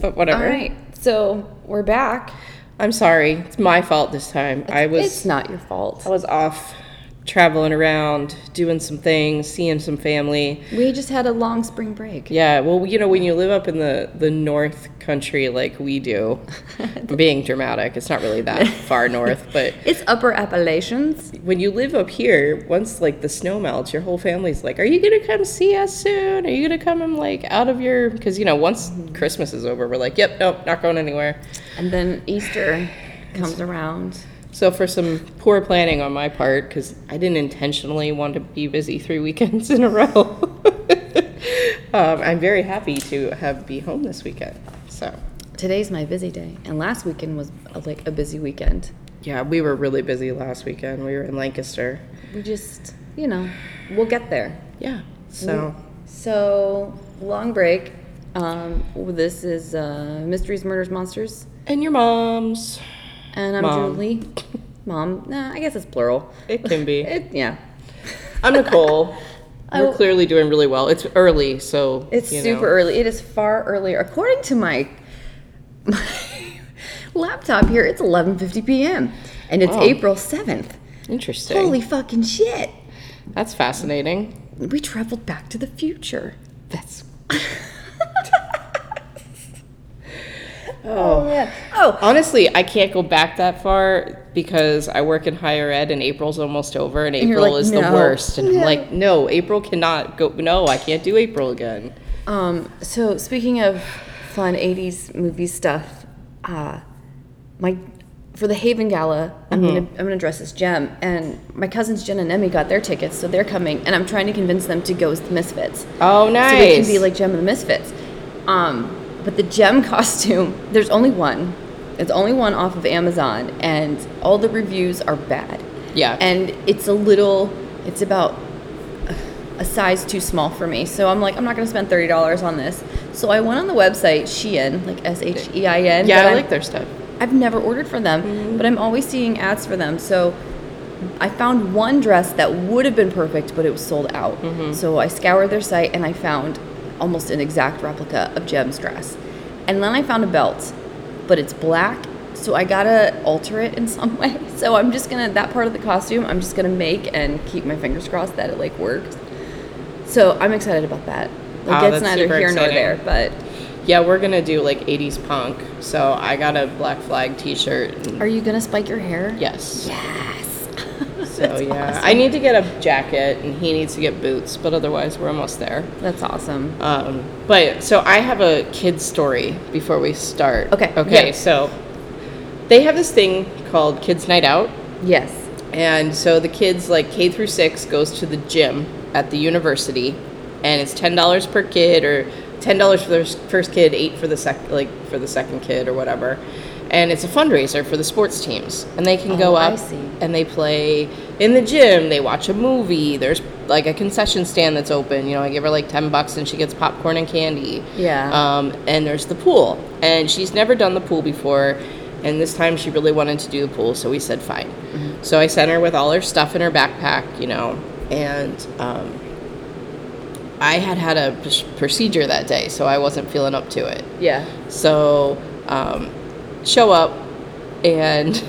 but whatever. All right. So we're back. I'm sorry. It's my fault this time. I was It's not your fault. I was off traveling around, doing some things, seeing some family. We just had a long spring break. Yeah, well, you know, when you live up in the the North Country like we do, being dramatic. It's not really that far north, but It's Upper Appalachians. when you live up here, once like the snow melts, your whole family's like, "Are you gonna come see us soon? Are you gonna come and like out of your?" Because you know, once Christmas is over, we're like, "Yep, nope, not going anywhere." And then Easter comes around. So for some poor planning on my part, because I didn't intentionally want to be busy three weekends in a row, um, I'm very happy to have be home this weekend. So Today's my busy day. And last weekend was uh, like a busy weekend. yeah, we were really busy last weekend. We were in Lancaster. We just, you know, we'll get there. Yeah. So So, long break. Um, this is uh, Mysteries, Murders, Monsters. and your mom's. And I'm Mom. Julie. Mom. Nah, I guess it's plural. It can be. It, yeah. I'm Nicole. We're Oh. clearly doing really well. It's early, so It's you super know. early. It is far earlier. According to my, my laptop here, it's 11:50 p.m. and it's Wow. April 7th. Interesting. Holy fucking shit. That's fascinating. We traveled back to the future. That's Oh man. Oh, honestly, I can't go back that far because I work in higher ed and April's almost over and you're April like, is the worst. And No. I'm like, no, April cannot go. No, I can't do April again. Um, so speaking of fun '80s movie stuff, uh, my for the Haven Gala, I'm gonna I'm gonna dress as Jem, and my cousins Jen and Emmy got their tickets, so they're coming, and I'm trying to convince them to go as the Misfits, Oh, nice. so they can be like Jem and the Misfits. Um, but the gem costume, there's only one. It's only one off of Amazon, and all the reviews are bad. Yeah. And it's a little, it's about a size too small for me. So I'm like, I'm not gonna spend thirty dollars on this. So I went on the website Shein, like S H E I N. yeah, I like their stuff. I've never ordered from them, mm-hmm. but I'm always seeing ads for them. So I found one dress that would have been perfect, but it was sold out. Mm-hmm. So I scoured their site and I found almost an exact replica of Jem's dress. And then I found a belt, but it's black. So I gotta alter it in some way. So I'm just gonna that part of the costume I'm just gonna make and keep my fingers crossed that it like works. So I'm excited about that. Like Oh, it's neither here nor there, but Yeah, we're gonna do like '80s punk. So I got a Black Flag T-shirt. Are you gonna spike your hair? yes. Yes. So yeah, I need to get a jacket, and he needs to get boots. But otherwise, we're almost there. That's awesome. Um, but so I have a kid story before we start. Okay, Okay. yeah. So they have this thing called Kids Night Out, Yes. and so the kids like K through six goes to the gym at the university, and it's ten dollars per kid or ten dollars for the first kid, eight for the sec like for the second kid or whatever. And it's a fundraiser for the sports teams, and they can go Oh, I up and they play in the gym. They watch a movie. There's like a concession stand that's open. You know, I give her like ten bucks, and she gets popcorn and candy. Yeah. Um, and there's the pool, and she's never done the pool before, and this time she really wanted to do the pool, so we said fine. So I sent her with all her stuff in her backpack, you know, and um, I had had a p- procedure that day, so I wasn't feeling up to it. Yeah. So um, show up, and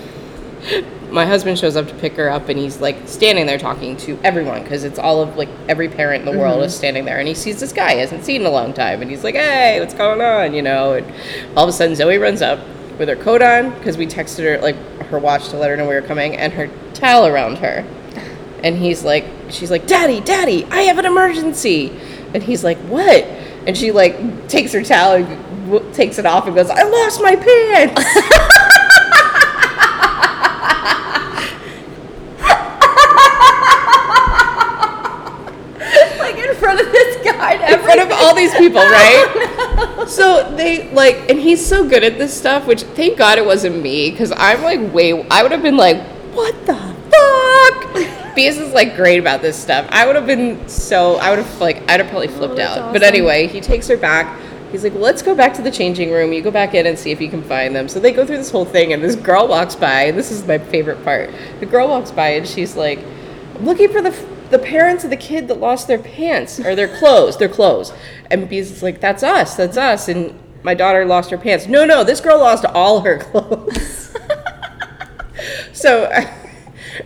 my husband shows up to pick her up, and he's like standing there talking to everyone because it's all of like every parent in the world is mm-hmm. standing there, and he sees this guy he hasn't seen in a long time, and he's like, "Hey, what's going on?" You know, and all of a sudden Zoe runs up with her coat on because we texted her like her watch to let her know we were coming, and her towel around her. And he's like, she's like, Daddy, Daddy, I have an emergency. And he's like, What? And she like takes her towel and w- takes it off and goes, I lost my pants. like in front of this guy. in front of all these people, right? So they like, and he's so good at this stuff, which thank God it wasn't me, because I'm like, way, I would have been like, what the fuck? Beas is like great about this stuff. I would have been so, I would have like, I'd have probably flipped oh, that's out. But anyway, he takes her back. He's like, well, let's go back to the changing room. You go back in and see if you can find them. So they go through this whole thing, and this girl walks by. And this is my favorite part. The girl walks by, and she's like, looking for the the parents of the kid that lost their pants or their clothes, their clothes. And Bees is like, that's us, that's us. And my daughter lost her pants. No, no, this girl lost all her clothes. so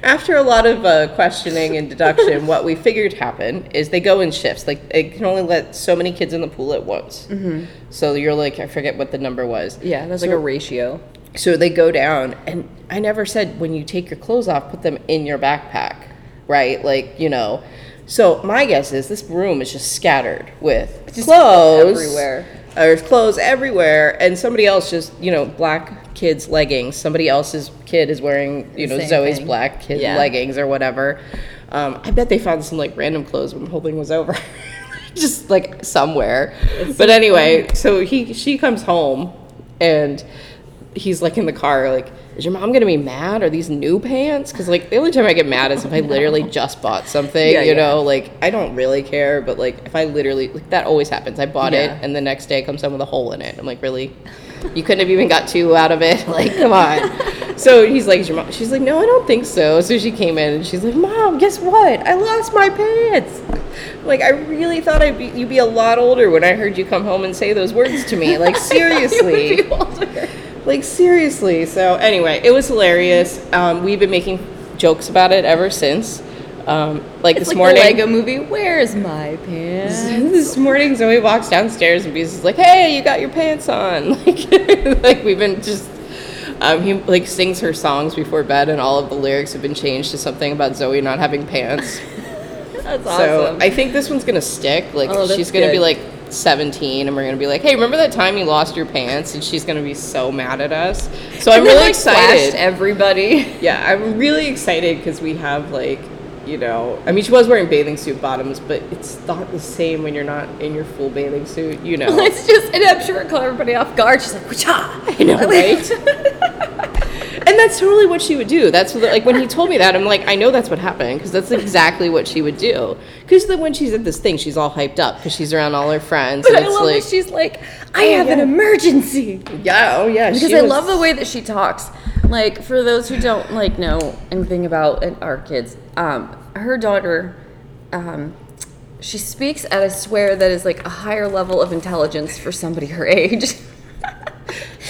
after a lot of uh, questioning and deduction, what we figured happened is they go in shifts. Like they can only let so many kids in the pool at once. Mm-hmm. So you're like, I forget what the number was. Yeah, that's So- like a ratio. So they go down, and I never said when you take your clothes off, put them in your backpack, right? Like, you know. So my guess is this room is just scattered with clothes everywhere. There's clothes everywhere, and somebody else just, you know, black kids' leggings. Somebody else's kid is wearing, you know, Same Zoe's thing. black kid Yeah. leggings or whatever. Um, I bet they found some like random clothes when the whole thing was over, just like somewhere. but anyway, so he she comes home, and he's like in the car, like, is your mom gonna be mad? Are these new pants? Because like the only time I get mad is if I literally just bought something, Yeah, you yeah. know, like I don't really care, but like if I literally like that always happens. I bought Yeah. it and the next day it comes home with a hole in it. I'm like, really? You couldn't have even got two out of it? Like, come on. so he's like, is your mom? She's like, no, I don't think so. So she came in and she's like, mom, guess what? I lost my pants. Like, I really thought I'd be, you'd be a lot older when I heard you come home and say those words to me. Like, seriously. Like seriously. So anyway, it was hilarious. Um, we've been making jokes about it ever since. Um, like It's this like morning. the Lego movie. Where's my pants? this morning, Zoe walks downstairs and Bea's is like, "Hey, you got your pants on!" Like, like we've been just. Um, he like sings her songs before bed, and all of the lyrics have been changed to something about Zoe not having pants. That's So awesome. I think this one's gonna stick. Like Oh, she's gonna be like 17, and we're gonna be like, "Hey, remember that time you lost your pants?" And she's gonna be so mad at us. So I'm really like, excited. everybody. Yeah, I'm really excited because we have like, you know, I mean, she was wearing bathing suit bottoms, but it's not the same when you're not in your full bathing suit, you know. It's just, and I'm sure it caught everybody off guard. She's like, "Wacha!" I know, right? and that's totally what she would do. That's what, like when he told me that, I'm like, I know that's what happened because that's exactly what she would do. Because then when she's at this thing, she's all hyped up because she's around all her friends, But and I it's love like, that she's like, "I oh, have an emergency." yeah, oh yeah, because I was- love the way that she talks. Like for those who don't like know anything about it- our kids, um, her daughter, um, she speaks at a swear that is like a higher level of intelligence for somebody her age.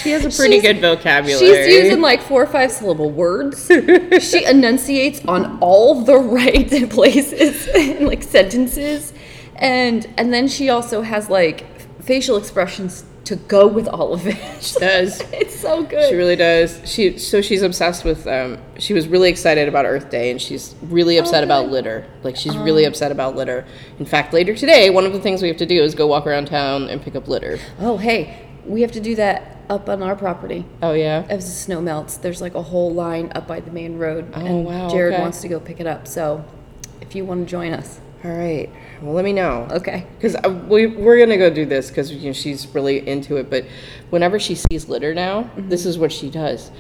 She has a pretty She's- good vocabulary. She's using like four or five syllable words. she enunciates on all the right places and like sentences. And and then she also has like facial expressions to go with all of it. She does. It's so good. She really does. She so she's obsessed with. Um, she was really excited about Earth Day, and she's really upset about litter. Like she's really upset about litter. In fact, later today, one of the things we have to do is go walk around town and pick up litter. Oh, hey, we have to do that up on our property. Oh yeah. As the snow melts, there's like a whole line up by the main road. Oh, and wow, Jared okay. wants to go pick it up. So if you want to join us, All right. Well, let me know. okay. Because we we're gonna go do this because you know, she's really into it. But whenever she sees litter now, mm-hmm. this is what she does.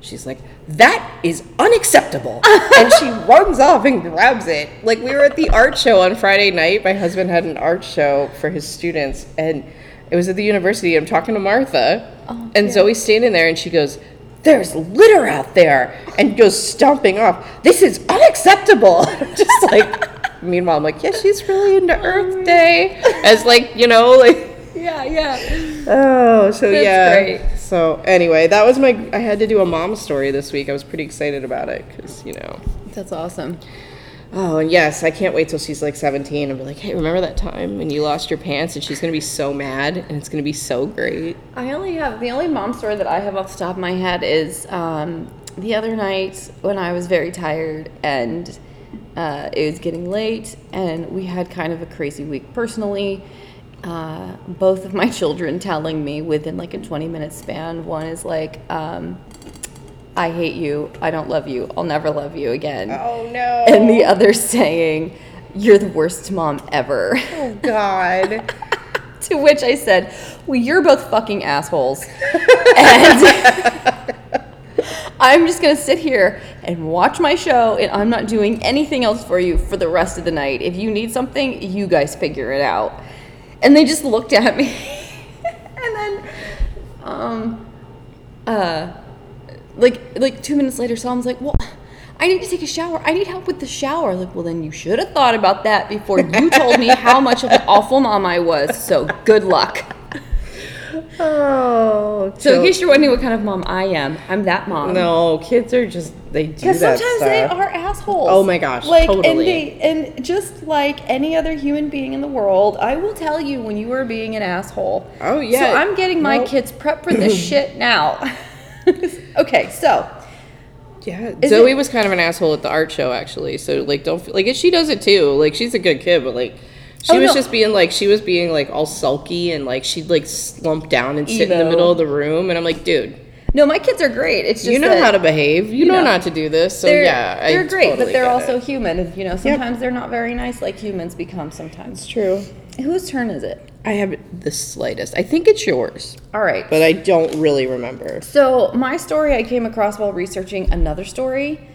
She's like, "That is unacceptable," and she runs off and grabs it. Like we were at the art show on Friday night. My husband had an art show for his students, and it was at the university. I'm talking to Martha, Oh, and Zoe's standing there, and she goes. There's litter out there, and goes stomping off. This is unacceptable. Just like, meanwhile, I'm like, yeah, she's really into Earth Day, as like you know, like Yeah, yeah. oh, so That's yeah. great. So anyway, that was my. I had to do a mom story this week. I was pretty excited about it because you know. That's awesome. Oh, and yes, I can't wait till she's like 17 and be like, hey, remember that time when you lost your pants? And she's gonna be so mad, and it's gonna be so great. I only have the only mom story that I have off the top of my head is um, the other night when I was very tired and uh, it was getting late and we had kind of a crazy week personally. Uh, both of my children telling me within like a 20 minute span. One is like, um, I hate you. I don't love you. I'll never love you again. Oh no! And the other saying, You're the worst mom ever. oh God! To which I said, Well, you're both fucking assholes. and I'm just going to sit here and watch my show, and I'm not doing anything else for you for the rest of the night. If you need something, you guys figure it out. And they just looked at me. and then, um, uh, like, like two minutes later, someone's like, Well, I need to take a shower. I need help with the shower. Like, well, then you should have thought about that before you told me how much of an awful mom I was. So good luck. Oh, So, in case you're wondering what kind of mom I am, I'm that mom. no, kids are just they do Because that sometimes stuff. they are assholes. Oh my gosh, like and they and just like any other human being in the world, I will tell you when you are being an asshole. Oh, yeah. So I'm getting my Nope. kids prepped for this shit now. okay, so Yeah, Is Zoe it- was kind of an asshole at the art show actually. So like, don't feel, like she does it too. Like she's a good kid, but like. She Oh, was no. just being like she was being like all sulky and like she'd like slump down and sit in the middle of the room and I'm like, dude, no, my kids are great. It's just you know that how to behave. You, know, know, not to do this. So they're, yeah, they're great, but they're also it. human. You know, sometimes they're not very nice like humans become sometimes. true. Whose turn is it? I have the slightest. I think it's yours, All right. but I don't really remember. So my story I came across while researching another story.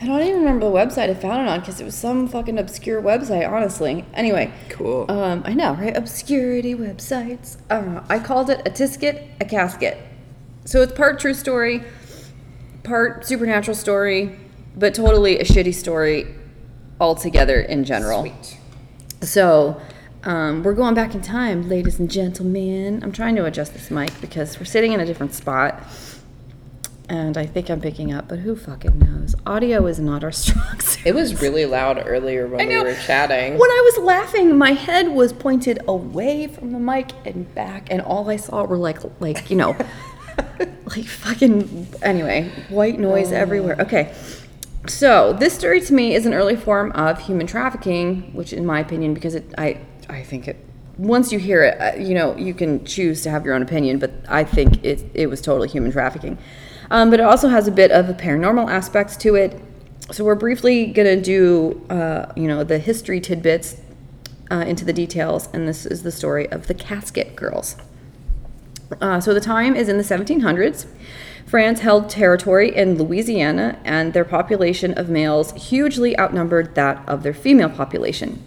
I don't even remember the website I found it on because it was some fucking obscure website, honestly. Anyway, Cool. um, I know, right? Obscurity websites. Uh, I called it a tisket, a casket. So it's part true story, part supernatural story, but totally a shitty story altogether in general. Sweet. So, um, we're going back in time, ladies and gentlemen. I'm trying to adjust this mic because we're sitting in a different spot. And I think I'm picking up, but who fucking knows? Audio is not our strong suit. It was really loud earlier when we were chatting. When I was laughing, my head was pointed away from the mic and back, and all I saw were like, like you know, like fucking. Anyway, white noise everywhere. Okay, so this story to me is an early form of human trafficking, which, in my opinion, because it, I, I think it. Once you hear it, uh, you know you can choose to have your own opinion, but I think it it was totally human trafficking. Um, but it also has a bit of a paranormal aspects to it. So we're briefly gonna do, uh, you know, the history tidbits uh, into the details, and this is the story of the Casket Girls. Uh, so the time is in the 1700s. France held territory in Louisiana, and their population of males hugely outnumbered that of their female population.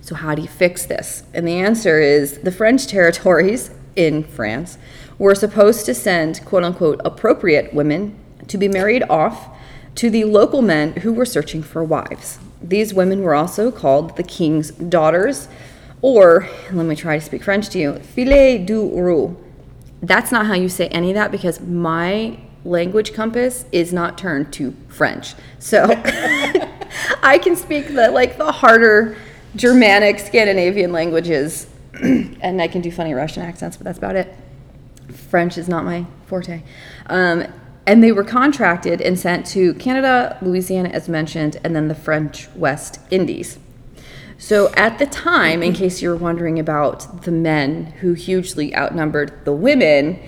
So, how do you fix this? And the answer is the French territories in France were supposed to send quote unquote appropriate women to be married off to the local men who were searching for wives. These women were also called the king's daughters, or, let me try to speak French to you, filets du roi. That's not how you say any of that because my language compass is not turned to French. So I can speak the like the harder Germanic Scandinavian languages and I can do funny Russian accents, but that's about it. French is not my forte. Um, and they were contracted and sent to Canada, Louisiana, as mentioned, and then the French West Indies. So at the time, in case you were wondering about the men who hugely outnumbered the women,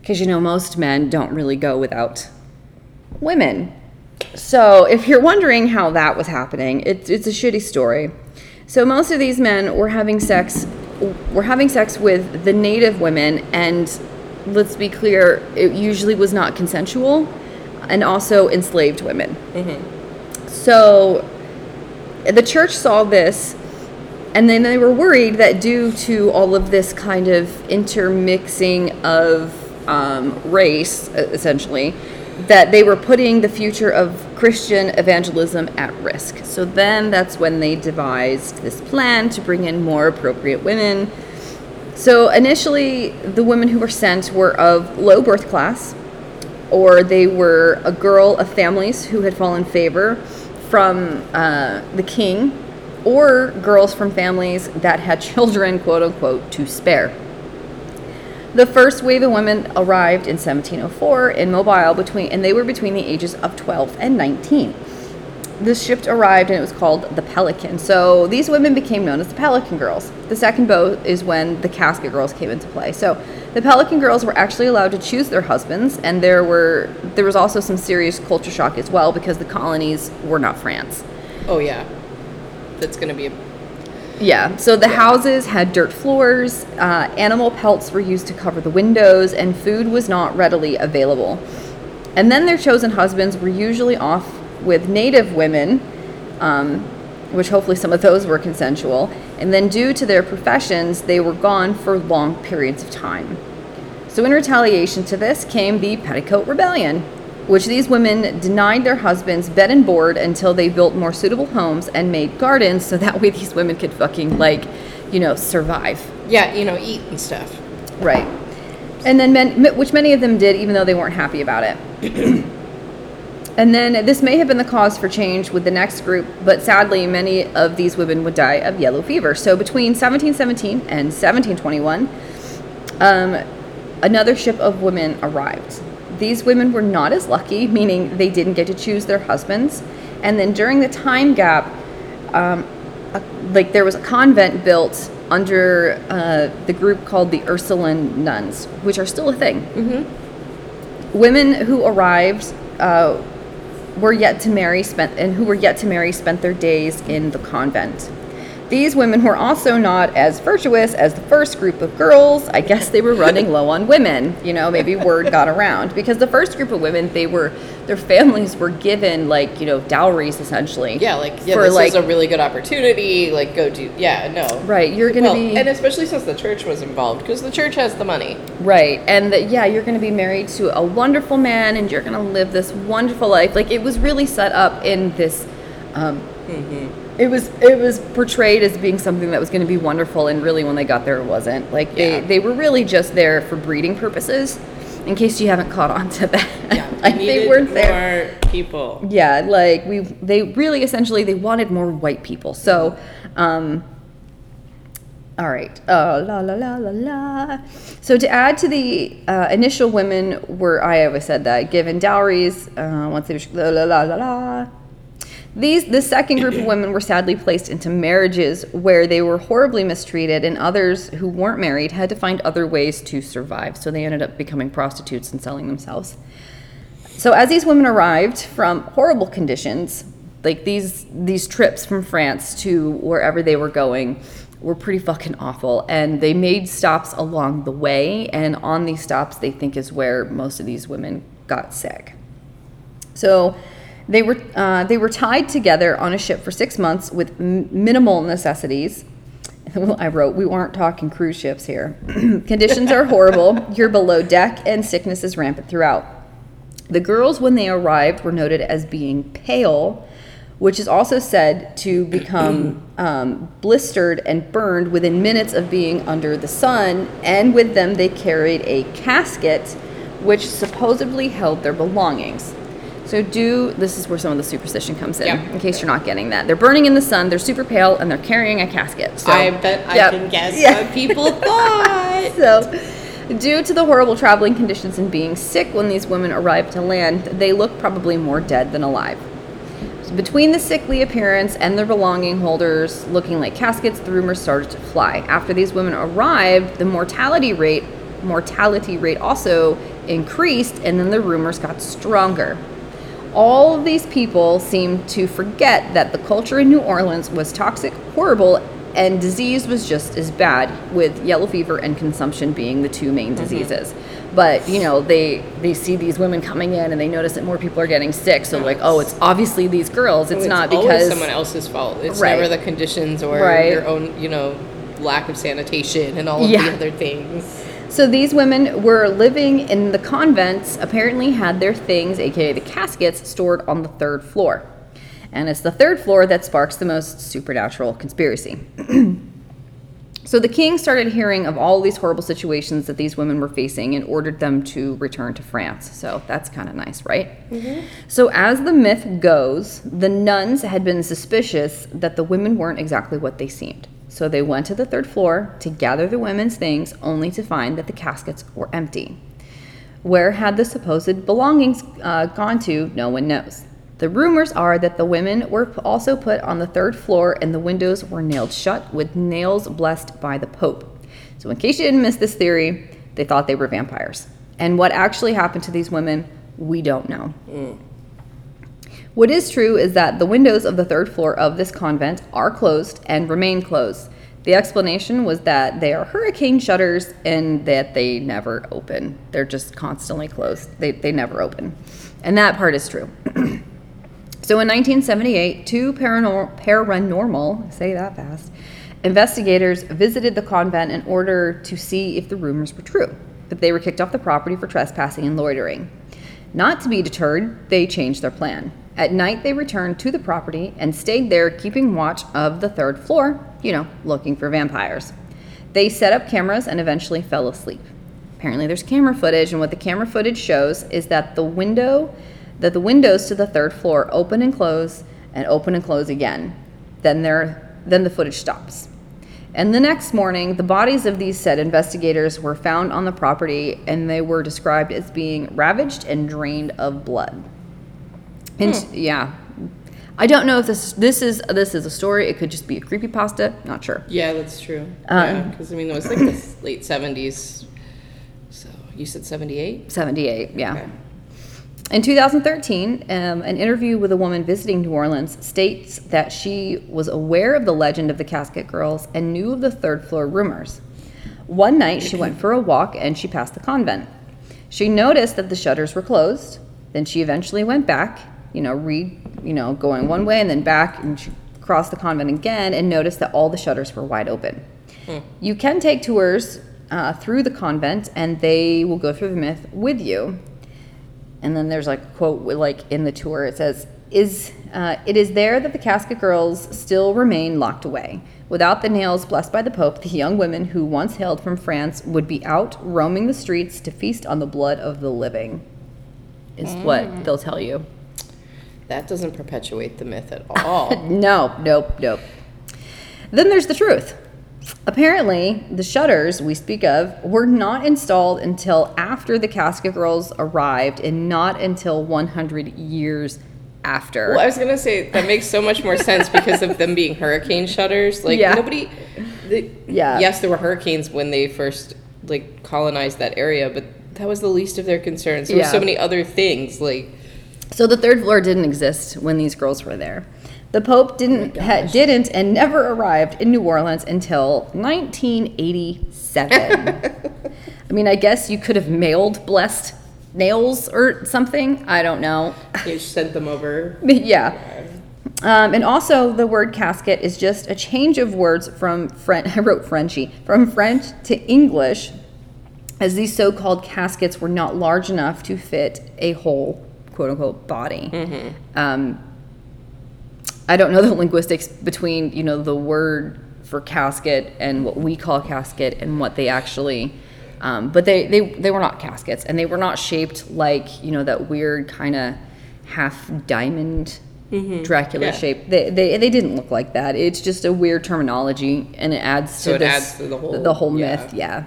because you know most men don't really go without women. So if you're wondering how that was happening, it's a shitty story. So most of these men were having sex were having sex with the native women and let's be clear, it usually was not consensual and also enslaved women. So the church saw this and then they were worried that due to all of this kind of intermixing of um, race, essentially, that they were putting the future of Christian evangelism at risk. So then that's when they devised this plan to bring in more appropriate women. So initially, the women who were sent were of low birth class, or they were a girl of families who had fallen favor from uh, the king, or girls from families that had children, quote unquote, to spare. The first wave of women arrived in 1704 in Mobile between, and they were between the ages of 12 and 19. This ship arrived and it was called the Pelican. So these women became known as the Pelican Girls. The second boat is when the Casket Girls came into play. So the Pelican Girls were actually allowed to choose their husbands, and there were there was also some serious culture shock as well because the colonies were not France. Oh yeah, that's gonna be a Yeah, so the houses had dirt floors, uh, animal pelts were used to cover the windows, and food was not readily available. And then their chosen husbands were usually off with native women, um, which hopefully some of those were consensual. And then, due to their professions, they were gone for long periods of time. So, in retaliation to this came the Petticoat Rebellion, which these women denied their husbands bed and board until they built more suitable homes and made gardens so that way these women could fucking, like, you know, survive. yeah, you know, eat and stuff. Right. and then men, which many of them did, even though they weren't happy about it. and then this may have been the cause for change with the next group, but sadly, many of these women would die of yellow fever. So between 1717 and 1721, um, another ship of women arrived. These women were not as lucky, meaning they didn't get to choose their husbands. And then during the time gap, um, a, like there was a convent built under uh, the group called the Ursuline nuns, which are still a thing. Mm-hmm. Women who arrived uh, were yet to marry spent and who were yet to marry spent their days in the convent. These women were also not as virtuous as the first group of girls. I guess they were running low on women. You know, maybe word got around because the first group of women, they were their families were given like you know dowries essentially. Yeah, like yeah, for this like is a really good opportunity. Like, go do. Yeah, no. right. You're gonna Well, be and especially since the church was involved, because the church has the money. Right. And that yeah, you're going to be married to a wonderful man and you're going to live this wonderful life. Like it was really set up in this um it was it was portrayed as being something that was going to be wonderful and really when they got there it wasn't. Like they Yeah. they were really just there for breeding purposes. In case you haven't caught on to that. Yeah, like they weren't there. More people. Yeah, like we they really essentially they wanted more white people. So, um all right. Uh, la la la la la. So to add to the uh, initial women were I always said that given dowries uh, once they la la la la la. These the second group of women were sadly placed into marriages where they were horribly mistreated, and others who weren't married had to find other ways to survive. So they ended up becoming prostitutes and selling themselves. So as these women arrived from horrible conditions, like these these trips from France to wherever they were going were pretty fucking awful and they made stops along the way and on these stops they think is where most of these women got sick. So they were uh, they were tied together on a ship for six months with m- minimal necessities. I wrote, we weren't talking cruise ships here. Conditions are horrible. You're below deck, and sickness is rampant throughout. The girls, when they arrived, were noted as being pale, which is also said to become um, blistered and burned within minutes of being under the sun. And with them, they carried a casket, which supposedly held their belongings. So, do this is where some of the superstition comes in. Yeah. In case you're not getting that, they're burning in the sun. They're super pale, and they're carrying a casket. So, I bet I Yep. can guess Yeah. what people thought. so, due to the horrible traveling conditions and being sick when these women arrived to land, they look probably more dead than alive. So between the sickly appearance and their belonging holders looking like caskets, the rumors started to fly. After these women arrived, the mortality rate mortality rate also increased, and then the rumors got stronger. All of these people seemed to forget that the culture in New Orleans was toxic, horrible, and disease was just as bad, with yellow fever and consumption being the two main mm-hmm. diseases. But you know, they they see these women coming in and they notice that more people are getting sick. So like, oh, it's obviously these girls. Oh, it's, not because someone else's fault. It's Right. never the conditions or Right. your own, you know, lack of sanitation and all of Yeah. the other things. So these women were living in the convents, apparently had their things, aka the caskets, stored on the third floor. And it's the third floor that sparks the most supernatural conspiracy. so the king started hearing of all these horrible situations that these women were facing and ordered them to return to France. So that's kind of nice, right? Mm-hmm. So as the myth goes, the nuns had been suspicious that the women weren't exactly what they seemed. So they went to the third floor to gather the women's things, only to find that the caskets were empty. Where had the supposed belongings uh, gone to, no one knows. The rumors are that the women were also put on the third floor and the windows were nailed shut with nails blessed by the Pope. So, in case you didn't miss this theory, they thought they were vampires. And what actually happened to these women, we don't know. What is true is that the windows of the third floor of this convent are closed and remain closed. The explanation was that they are hurricane shutters and that they never open. They're just constantly closed. They, they never open. And that part is true. so in 1978, two paranor- paranormal, say that fast, investigators visited the convent in order to see if the rumors were true. But they were kicked off the property for trespassing and loitering. Not to be deterred, they changed their plan. At night, they returned to the property and stayed there, keeping watch of the third floor, you know, looking for vampires. They set up cameras and eventually fell asleep. Apparently, there's camera footage, and what the camera footage shows is that the window, that the windows to the third floor open and close, and open and close again. Then there, then the footage stops. And the next morning, the bodies of these said investigators were found on the property, and they were described as being ravaged and drained of blood. And yeah, I don't know if this this is this is a story. It could just be a creepy pasta. Not sure. Yeah, that's true. Um, yeah, because I mean, it was like the late seventies. So you said seventy-eight. 78, yeah. Okay. In 2013, um, an interview with a woman visiting New Orleans states that she was aware of the legend of the Casket Girls and knew of the third floor rumors. One night, she went for a walk and she passed the convent. She noticed that the shutters were closed. Then she eventually went back, you know, re, you know, going one way and then back, and cross the convent again and noticed that all the shutters were wide open. You can take tours uh, through the convent, and they will go through the myth with you. And then there's like a quote like in the tour it says is uh, it is there that the casket girls still remain locked away? Without the nails blessed by the pope the young women who once hailed from france would be out roaming the streets to feast on the blood of the living is what they'll tell you That doesn't perpetuate the myth at all. no nope nope then there's the truth Apparently, the shutters we speak of were not installed until after the Casket Girls arrived and not until 100 years after. well, I was gonna say that makes so much more sense because of them being hurricane shutters. Like Yeah. nobody. The, Yeah. Yes, there were hurricanes when they first like colonized that area, but that was the least of their concerns. There were so many other things like. So the third floor didn't exist when these girls were there. The Pope didn't ha, didn't and never arrived in New Orleans until 1987. I mean, I guess you could have mailed blessed nails or something. I don't know. You sent them over. yeah. Um, and also, the word casket is just a change of words from French. I wrote Frenchy from French to English, as these so-called caskets were not large enough to fit a whole quote unquote body. Um, I don't know the linguistics between you know the word for casket and what we call casket and what they actually. Um, but they, they they were not caskets and they were not shaped like you know that weird kind of half diamond Dracula Yeah. shape. They, they they didn't look like that. It's just a weird terminology and it adds So to it this, adds to the whole- the whole yeah. myth. Yeah.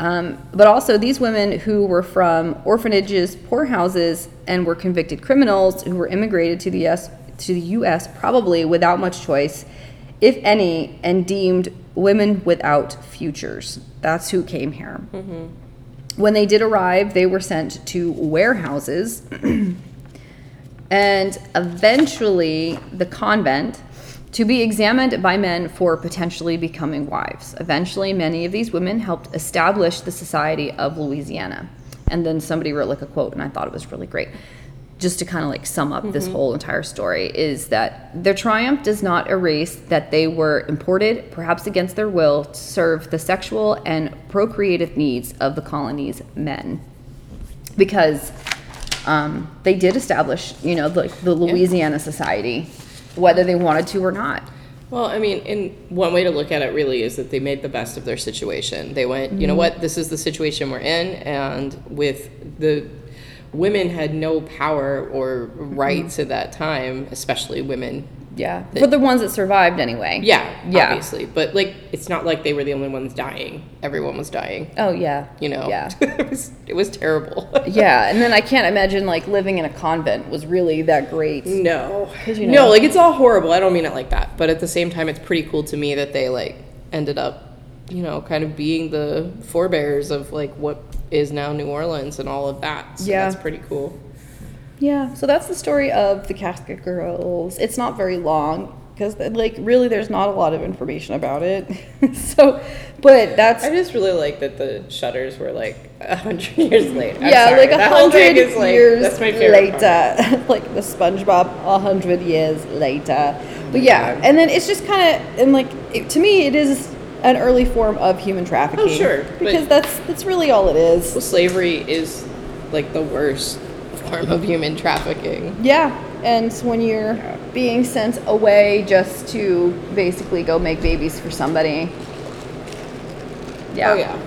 Um, but also, these women who were from orphanages, poorhouses, and were convicted criminals who were immigrated to the U.S. to the U.S. probably without much choice, if any, and deemed women without futures. That's who came here. When they did arrive, they were sent to warehouses and eventually the convent to be examined by men for potentially becoming wives. Eventually, many of these women helped establish the Society of Louisiana. And then somebody wrote like a quote, and I thought it was really great. Just to kind of like sum up this whole entire story, is that their triumph does not erase that they were imported, perhaps against their will, to serve the sexual and procreative needs of the colony's men because um, they did establish, you know, the, the Louisiana Society, whether they wanted to or not. Well, I mean, in one way to look at it really is that they made the best of their situation. They went, you know what, this is the situation we're in, and with the women had no power or rights at that time, especially women. Yeah, for the ones that survived anyway. Yeah, Yeah. obviously, but like, it's not like they were the only ones dying. Everyone was dying. Oh yeah. You know. Yeah. it was it was terrible. Yeah, and then I can't imagine like living in a convent was really that great. No. you no, like it's all horrible. I don't mean it like that. But at the same time, it's pretty cool to me that they like ended up, you know, kind of being the forebears of like what is now New Orleans and all of that. So Yeah. that's pretty cool. Yeah, so that's the story of the Casket Girls. It's not very long because like really there's not a lot of information about it. so, but that's I just really like that the shutters were like a hundred years late. I'm yeah, sorry, like a that whole thing hundred is, like, years that's my favorite later, like the SpongeBob, a hundred years later. But yeah, and then it's just kind of and like it, to me, it is an early form of human trafficking. Oh, sure, because that's that's really all it is. Well, slavery is like the worst form of human trafficking. Yeah, and when you're being sent away just to basically go make babies for somebody. Yeah. Oh yeah.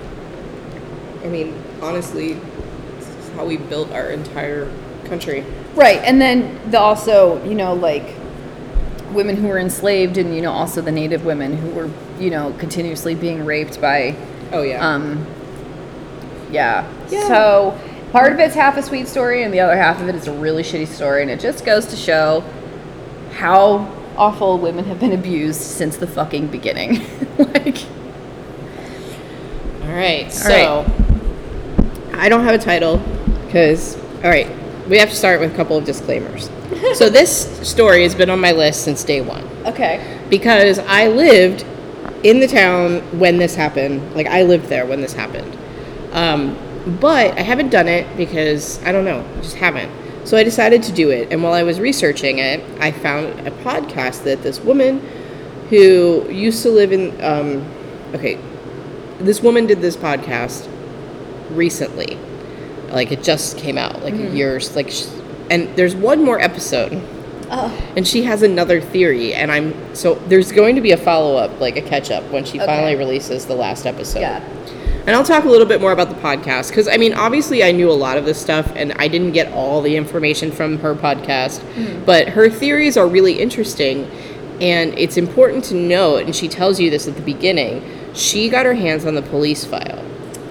I mean, honestly, this is how we built our entire country. Right, and then the also, you know, like women who were enslaved, and you know, also the Native women who were, you know, continuously being raped by, Oh yeah. um, yeah. Yeah. So part of it's half a sweet story, and the other half of it is a really shitty story, and it just goes to show how awful women have been abused since the fucking beginning. like, all right. So I don't have a title because all right, we have to start with a couple of disclaimers. so this story has been on my list since day one. okay, because I lived in the town when this happened. Like I lived there when this happened. Um, but I haven't done it because I don't know, I just haven't. So I decided to do it. And while I was researching it, I found a podcast that this woman who used to live in, um, okay, this woman did this podcast recently. Like it just came out, like years, like, and there's one more episode oh, and she has another theory and i'm so there's going to be a follow-up like a catch-up when she Okay. finally releases the last episode yeah, and i'll talk a little bit more about the podcast because i mean obviously i knew a lot of this stuff and i didn't get all the information from her podcast mm-hmm. but her theories are really interesting and it's important to note and she tells you this at the beginning she got her hands on the police file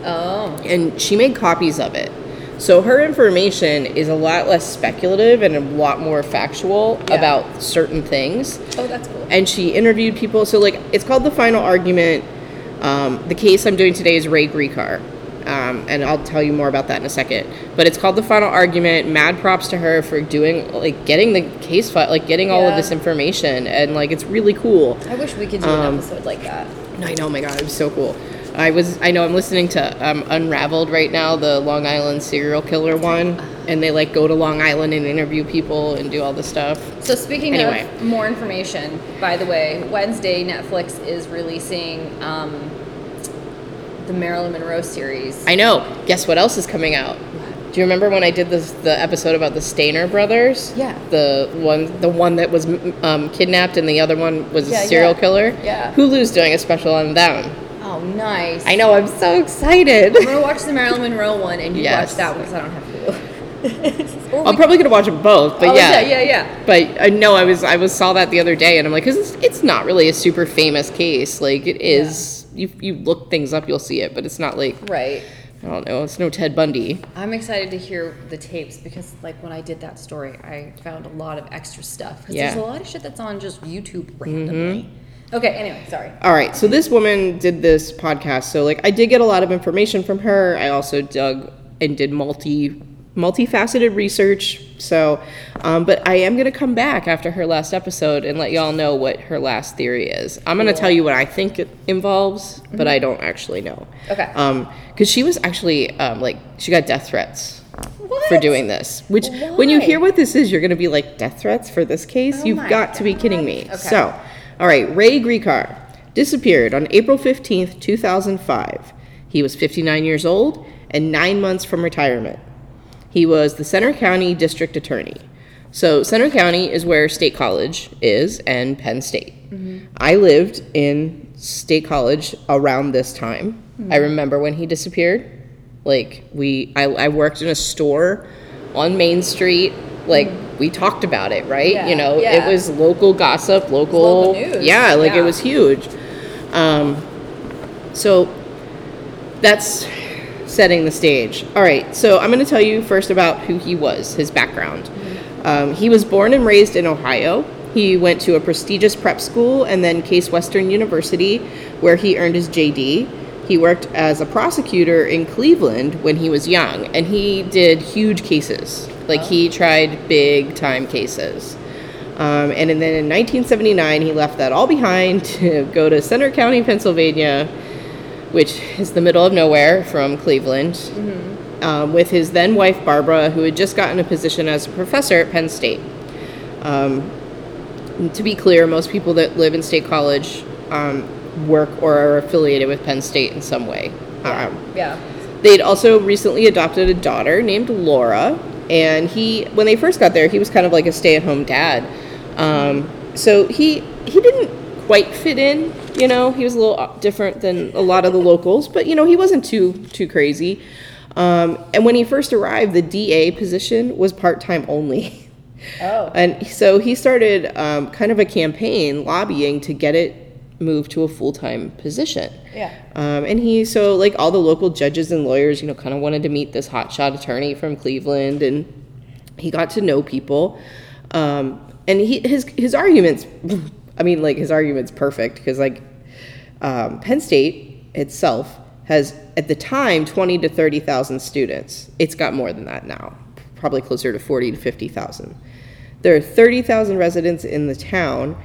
oh, and she made copies of it. So her information is a lot less speculative and a lot more factual Yeah. about certain things. oh, that's cool. And she interviewed people. So like it's called the final argument. Um, the case I'm doing today is Ray Gricar. Um, and I'll tell you more about that in a second. But it's called the final argument. Mad props to her for doing like getting the case file, like getting all of this information, and like it's really cool. I wish we could do Um, an episode like that. I know, oh my god, it was so cool. I was, I know, I'm listening to um, Unraveled right now, the Long Island serial killer one, and they like go to Long Island and interview people and do all this stuff. So speaking Anyway. of more information, by the way, Wednesday Netflix is releasing um, the Marilyn Monroe series. I know. Guess what else is coming out? Do you remember when I did this the episode about the Stayner brothers? Yeah. The one, the one that was um, kidnapped, and the other one was Yeah, a serial yeah. killer. Yeah. Hulu's doing a special on them. oh, nice. I know. I'm so excited. I'm gonna watch the Marilyn Monroe one, and you Yes. watch that one because I don't have. I'm probably gonna watch them both, but oh, yeah, yeah, yeah. But I know I was I was saw that the other day, and I'm like, 'cause it's, it's not really a super famous case. Like it is, you you look things up, you'll see it, but it's not like Right. I don't know, it's no Ted Bundy. I'm excited to hear the tapes because, like, when I did that story, I found a lot of extra stuff. Because Yeah. Mm-hmm. there's a lot of shit that's on just YouTube randomly. Okay, anyway, sorry. All right, so this woman did this podcast, so like I did get a lot of information from her. I also dug and did multi multifaceted research. So, um, but I am gonna come back after her last episode and let y'all know what her last theory is. I'm gonna Cool. tell you what I think it involves, but I don't actually know. Okay. Um, because she was actually um, like she got death threats for doing this. Which when you hear what this is, you're gonna be like death threats for this case. Oh You've got to be kidding me. Okay. So, all right, Ray Gricar disappeared on April 15th, 2005. He was 59 years old and nine months from retirement. He was the Centre County District Attorney. So, Centre County is where State College is and Penn State. Mm-hmm. I lived in State College around this time. I mm-hmm. remember when he disappeared. Like, we, I, I worked in a store on Main Street. Like, mm-hmm. we talked about it, right? Yeah, you know, yeah. it was local gossip, local. local news, Yeah, like yeah. it was huge. Um, so that's setting the stage. All right, so I'm going to tell you first about who he was, his background. Um, he was born and raised in Ohio. He went to a prestigious prep school and then Case Western University, where he earned his JD. He worked as a prosecutor in Cleveland when he was young, and he did huge cases. Like, he tried big time cases. Um, and then in 1979, he left that all behind to go to Centre County, Pennsylvania, which is the middle of nowhere from Cleveland, um, with his then wife Barbara, who had just gotten a position as a professor at Penn State. Um, to be clear, most people that live in State College um, work or are affiliated with Penn State in some way. Um, Yeah. They'd also recently adopted a daughter named Laura, and he, when they first got there, he was kind of like a stay-at-home dad. Um, so he he didn't quite fit in. You know, he was a little uh, different than a lot of the locals, but you know, he wasn't too too crazy. Um, and when he first arrived, the DA position was part time only. Oh. And so he started um, kind of a campaign lobbying to get it moved to a full time position. Yeah. Um, and he, so like all the local judges and lawyers, you know, kind of wanted to meet this hotshot attorney from Cleveland, and he got to know people. Um, and he, his his arguments, I mean, like his arguments perfect because like um, Penn State itself has at the time twenty to thirty thousand students. It's got more than that now, probably closer to forty to fifty thousand. There are 30,000 residents in the town,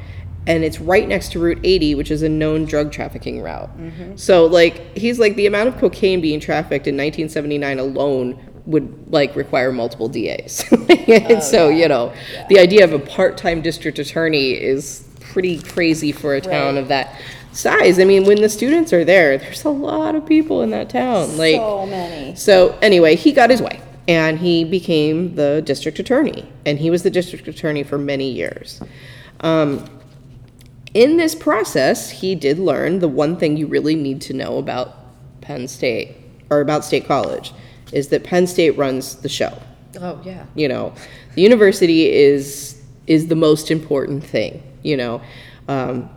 and it's right next to Route 80, which is a known drug trafficking route. So, like, he's like, the amount of cocaine being trafficked in 1979 alone would, like, require multiple DAs. and so, you know, the idea of a part time district attorney is pretty crazy for a town Right. of that size. I mean, when the students are there, there's a lot of people in that town. Like, so many. so anyway, he got his way and he became the district attorney. And he was the district attorney for many years. Um, in this process, he did learn the one thing you really need to know about Penn State or about State College is that Penn State runs the show. Oh yeah. You know, the university is is the most important thing. You know, um,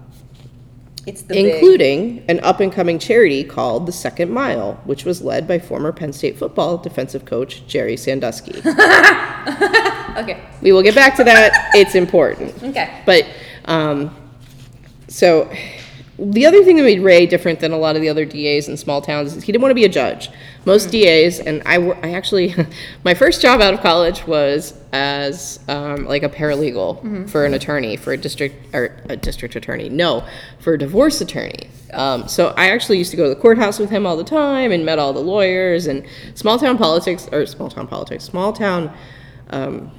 It's the big- including an up and coming charity called the Second Mile, which was led by former Penn State football defensive coach Jerry Sandusky. Okay. we will get back to that. It's important. Okay. But um, so the other thing that made Ray different than a lot of the other DAs in small towns is he didn't want to be a judge. Most DAs, and I, wor- I actually, my first job out of college was as um, like a paralegal for an attorney, for a district or a district attorney. No, for a divorce attorney. Um, so I actually used to go to the courthouse with him all the time and met all the lawyers and small town politics or small town politics, small town um,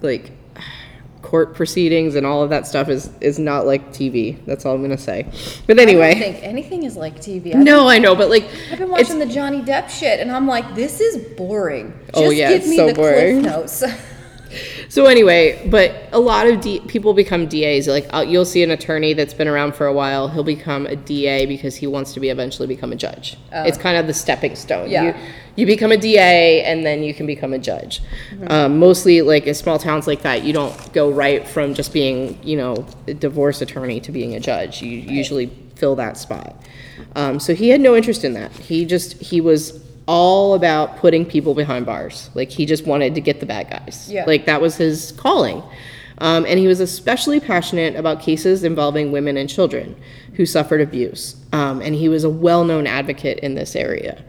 like court proceedings and all of that stuff is is not like TV. That's all I'm gonna say. But I anyway, don't think anything is like TV. I no, I know, but like I've been watching the Johnny Depp shit, and I'm like, this is boring. Oh, Just Oh, yeah, give me so the boring. cliff notes. So anyway, but a lot of D- people become DAs. Like uh, you'll see an attorney that's been around for a while. He'll become a DA because he wants to be eventually become a judge. It's kind of the stepping stone. Yeah. You, you become a DA and then you can become a judge. Um, mostly like in small towns like that, you don't go right from just being you know a divorce attorney to being a judge. You usually fill that spot. Um, so he had no interest in that. He just he was all about putting people behind bars. Like he just wanted to get the bad guys. Yeah. Like that was his calling. Um, and he was especially passionate about cases involving women and children who suffered abuse. Um, and he was a well known advocate in this area.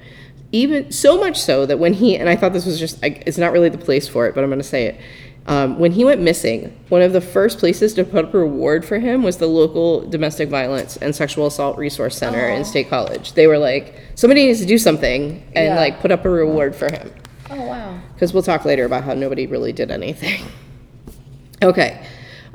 Even so much so that when he, and I thought this was just, I, it's not really the place for it, but I'm going to say it. Um, when he went missing, one of the first places to put up a reward for him was the local domestic violence and sexual assault resource center in State College. They were like, somebody needs to do something and Yeah. like put up a reward for him oh wow. because we'll talk later about how nobody really did anything. okay.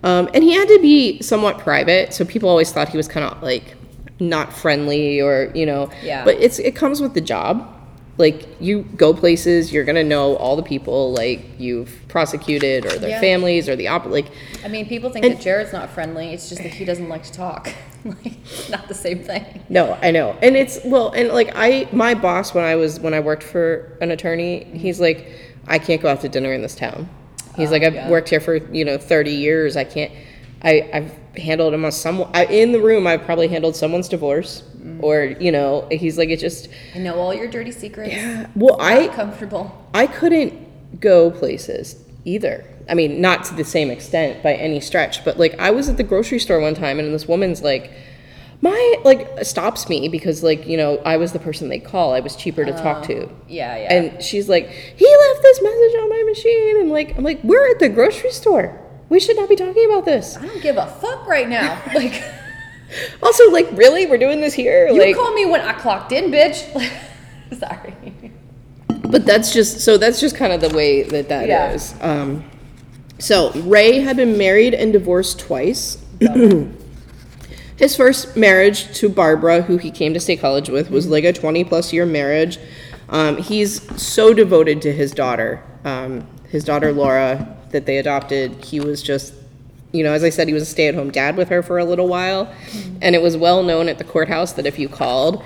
Um, and he had to be somewhat private, so people always thought he was kind of like not friendly or, you know. Yeah. But it's it comes with the job. Like you go places, you're gonna know all the people like you've prosecuted or their Yeah. families or the op like I mean, people think And- that Jared's not friendly. It's just that he doesn't like to talk. like, not the same thing. No, I know. And it's well, and like I my boss when I was when I worked for an attorney, mm-hmm. he's like I can't go out to dinner in this town. He's oh, like I've yeah. worked here for, you know, 30 years. I can't I I've handled him on some I, in the room I've probably handled someone's divorce mm. or, you know, he's like it just I know all your dirty secrets. Yeah. well, I Comfortable. I couldn't go places either. I mean, not to the same extent by any stretch, but like I was at the grocery store one time and this woman's like, my like stops me because like you know I was the person they call. I was cheaper to talk to. Oh, yeah, yeah. And she's like, he left this message on my machine, and like I'm like, we're at the grocery store. We should not be talking about this. I don't give a fuck right now. Like, Also, like, really, we're doing this here? you like, call me when I clocked in, bitch. Sorry. But that's just so that's just kind of the way that that is. Yeah. Um, so Ray had been married and divorced twice. His first marriage to Barbara, who he came to state college with, was like a 20 plus year marriage. Um, he's so devoted to his daughter, um, his daughter Laura, that they adopted. He was just, you know, as I said, he was a stay at home dad with her for a little while. And it was well known at the courthouse that if you called,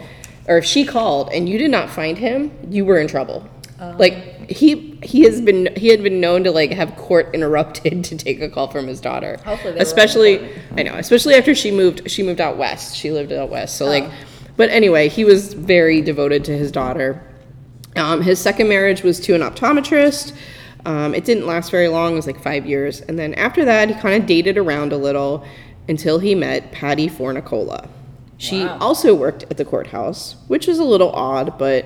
or if she called and you did not find him, you were in trouble. Like he he has been he had been known to like have court interrupted to take a call from his daughter. Hopefully they were especially I know, especially after she moved she moved out west. She lived out west. So like but anyway, he was very devoted to his daughter. Um, his second marriage was to an optometrist. Um, it didn't last very long, it was like five years. And then after that, he kind of dated around a little until he met Patty Fornicola. She Wow. also worked at the courthouse, which is a little odd, but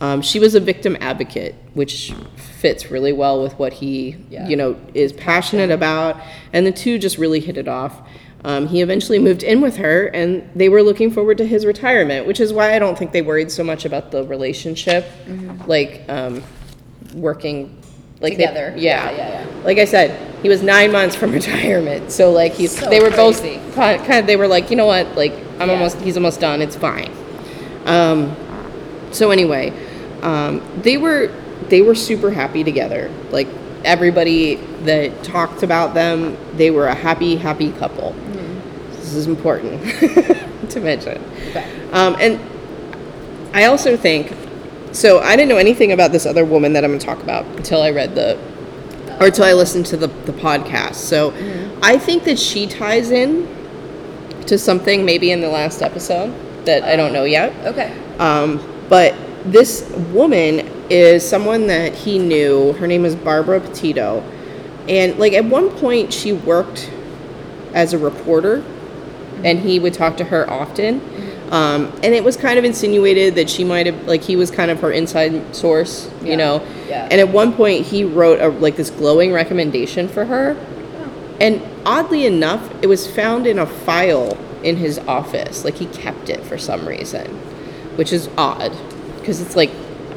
um, she was a victim advocate, which fits really well with what he, Yeah. you know, is passionate about. And the two just really hit it off. Um, he eventually moved in with her, and they were looking forward to his retirement, which is why I don't think they worried so much about the relationship, like um, working like they- Mm-hmm. Together. yeah. Yeah, yeah, Like I said, he was nine months from retirement, so like he's So they were crazy. both kind of, they were like, you know what, like I'm Yeah. almost he's almost done, it's fine. Um, so anyway, um, they were they were super happy together. Like everybody that talked about them, they were a happy, happy couple. This is important to mention. Okay. Um, and I also think so. I didn't know anything about this other woman that I'm going to talk about until I read the or until I listened to the, the podcast. So I think that she ties in to something maybe in the last episode that I don't know yet. Okay. Um, but this woman is someone that he knew. Her name is Barbara Petito. And like at one point she worked as a reporter and he would talk to her often. Um, and it was kind of insinuated that she might have like he was kind of her inside source, you Yeah. know. Yeah. And at one point he wrote a, like this glowing recommendation for her. And oddly enough, it was found in a file in his office. Like he kept it for some reason, which is odd because it's like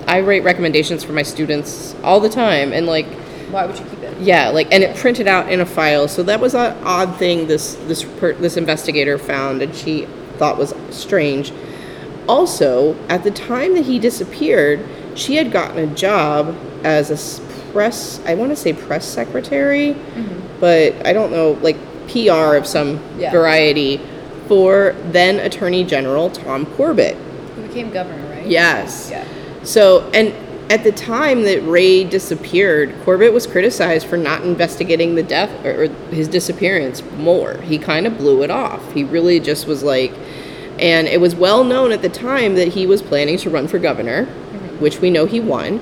I write recommendations for my students all the time and like Why would you keep it? yeah, like and it printed out in a file. So that was an odd thing this this per, this investigator found and she thought was strange. Also, at the time that he disappeared, she had gotten a job as a press I want to say press secretary, mm-hmm. but I don't know like PR of some Yeah. variety for then Attorney General Tom Corbett. He became governor, right? Yes. Yeah. So, and at the time that Ray disappeared, Corbett was criticized for not investigating the death or, or his disappearance more. He kind of blew it off. He really just was like, and it was well known at the time that he was planning to run for governor, mm-hmm. which we know he won,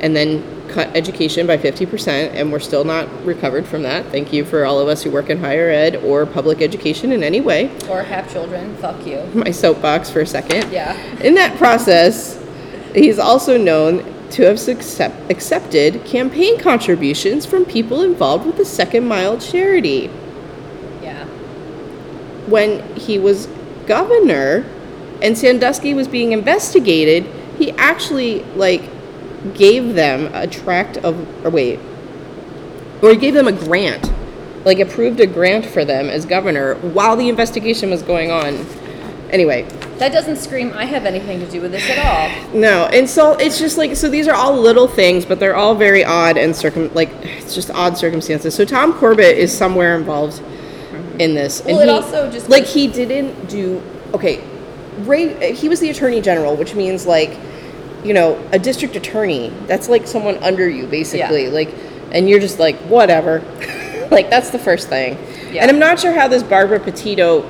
and then cut education by 50%, and we're still not recovered from that. Thank you for all of us who work in higher ed or public education in any way. Or have children. Fuck you. My soapbox for a second. Yeah. In that process, he's also known to have accepted campaign contributions from people involved with the Second Mile charity. Yeah. When he was governor and Sandusky was being investigated, he actually like gave them a tract of or wait. Or he gave them a grant. Like approved a grant for them as governor while the investigation was going on. Anyway, That doesn't scream I have anything to do with this at all. No, and so it's just like so these are all little things, but they're all very odd and circum like it's just odd circumstances. So Tom Corbett is somewhere involved in this, Well, it also just- like he didn't do okay. Ray, he was the attorney general, which means like you know a district attorney. That's like someone under you, basically. Yeah. Like, and you're just like whatever. like that's the first thing. Yeah. And I'm not sure how this Barbara Petito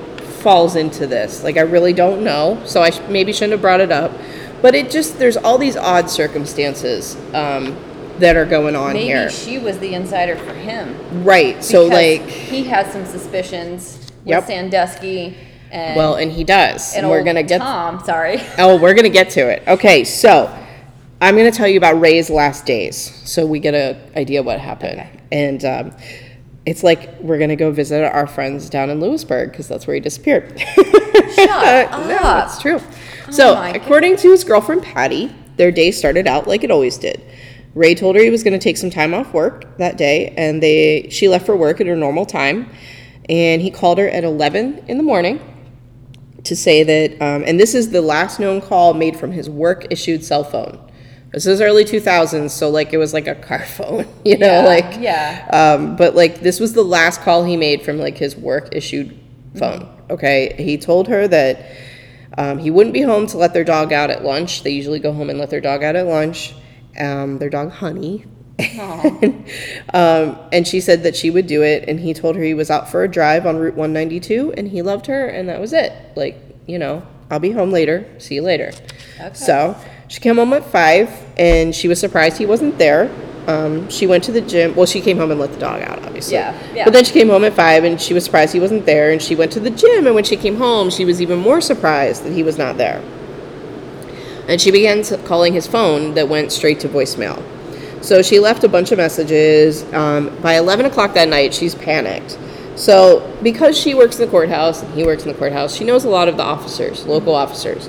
falls into this. Like, I really don't know. So I sh- maybe shouldn't have brought it up. But it just, there's all these odd circumstances um, that are going on Maybe here. she was the insider for him. right. So, Because like, he has some suspicions with Yep. Sandusky and well, and he does. and we're going to get, Tom. Sorry. oh, we're going to get to it. Okay. So I'm going to tell you about Ray's last days. So we get a idea what happened. Okay. And, um, it's like we're gonna go visit our friends down in Lewisburg because that's where he disappeared. Shut no, up. it's true. so, my according to his girlfriend Patty, their day started out like it always did. Ray told her he was going to take some time off work that day, and they she left for work at her normal time. And he called her at 11 in the morning to say that, um, and this is the last known call made from his work issued cell phone. This is early 2000s, so like it was like a car phone, you know, Yeah, like yeah. Um, but like this was the last call he made from like his work issued phone. Okay, he told her that um, he wouldn't be home to let their dog out at lunch. They usually go home and let their dog out at lunch. Um, their dog Honey. um, and she said that she would do it, and he told her he was out for a drive on Route 192, and he loved her, and that was it. Like, you know, I'll be home later. See you later. Okay. So she came home at five, and she was surprised he wasn't there. Um, she went to the gym. Well, she came home and let the dog out, obviously. Yeah, yeah. But then she came home at five, and she was surprised he wasn't there. And she went to the gym, and when she came home, she was even more surprised that he was not there. And she began calling his phone that went straight to voicemail. So she left a bunch of messages. Um, by 11 o'clock that night, she's panicked. So, because she works in the courthouse and he works in the courthouse, she knows a lot of the officers, local officers.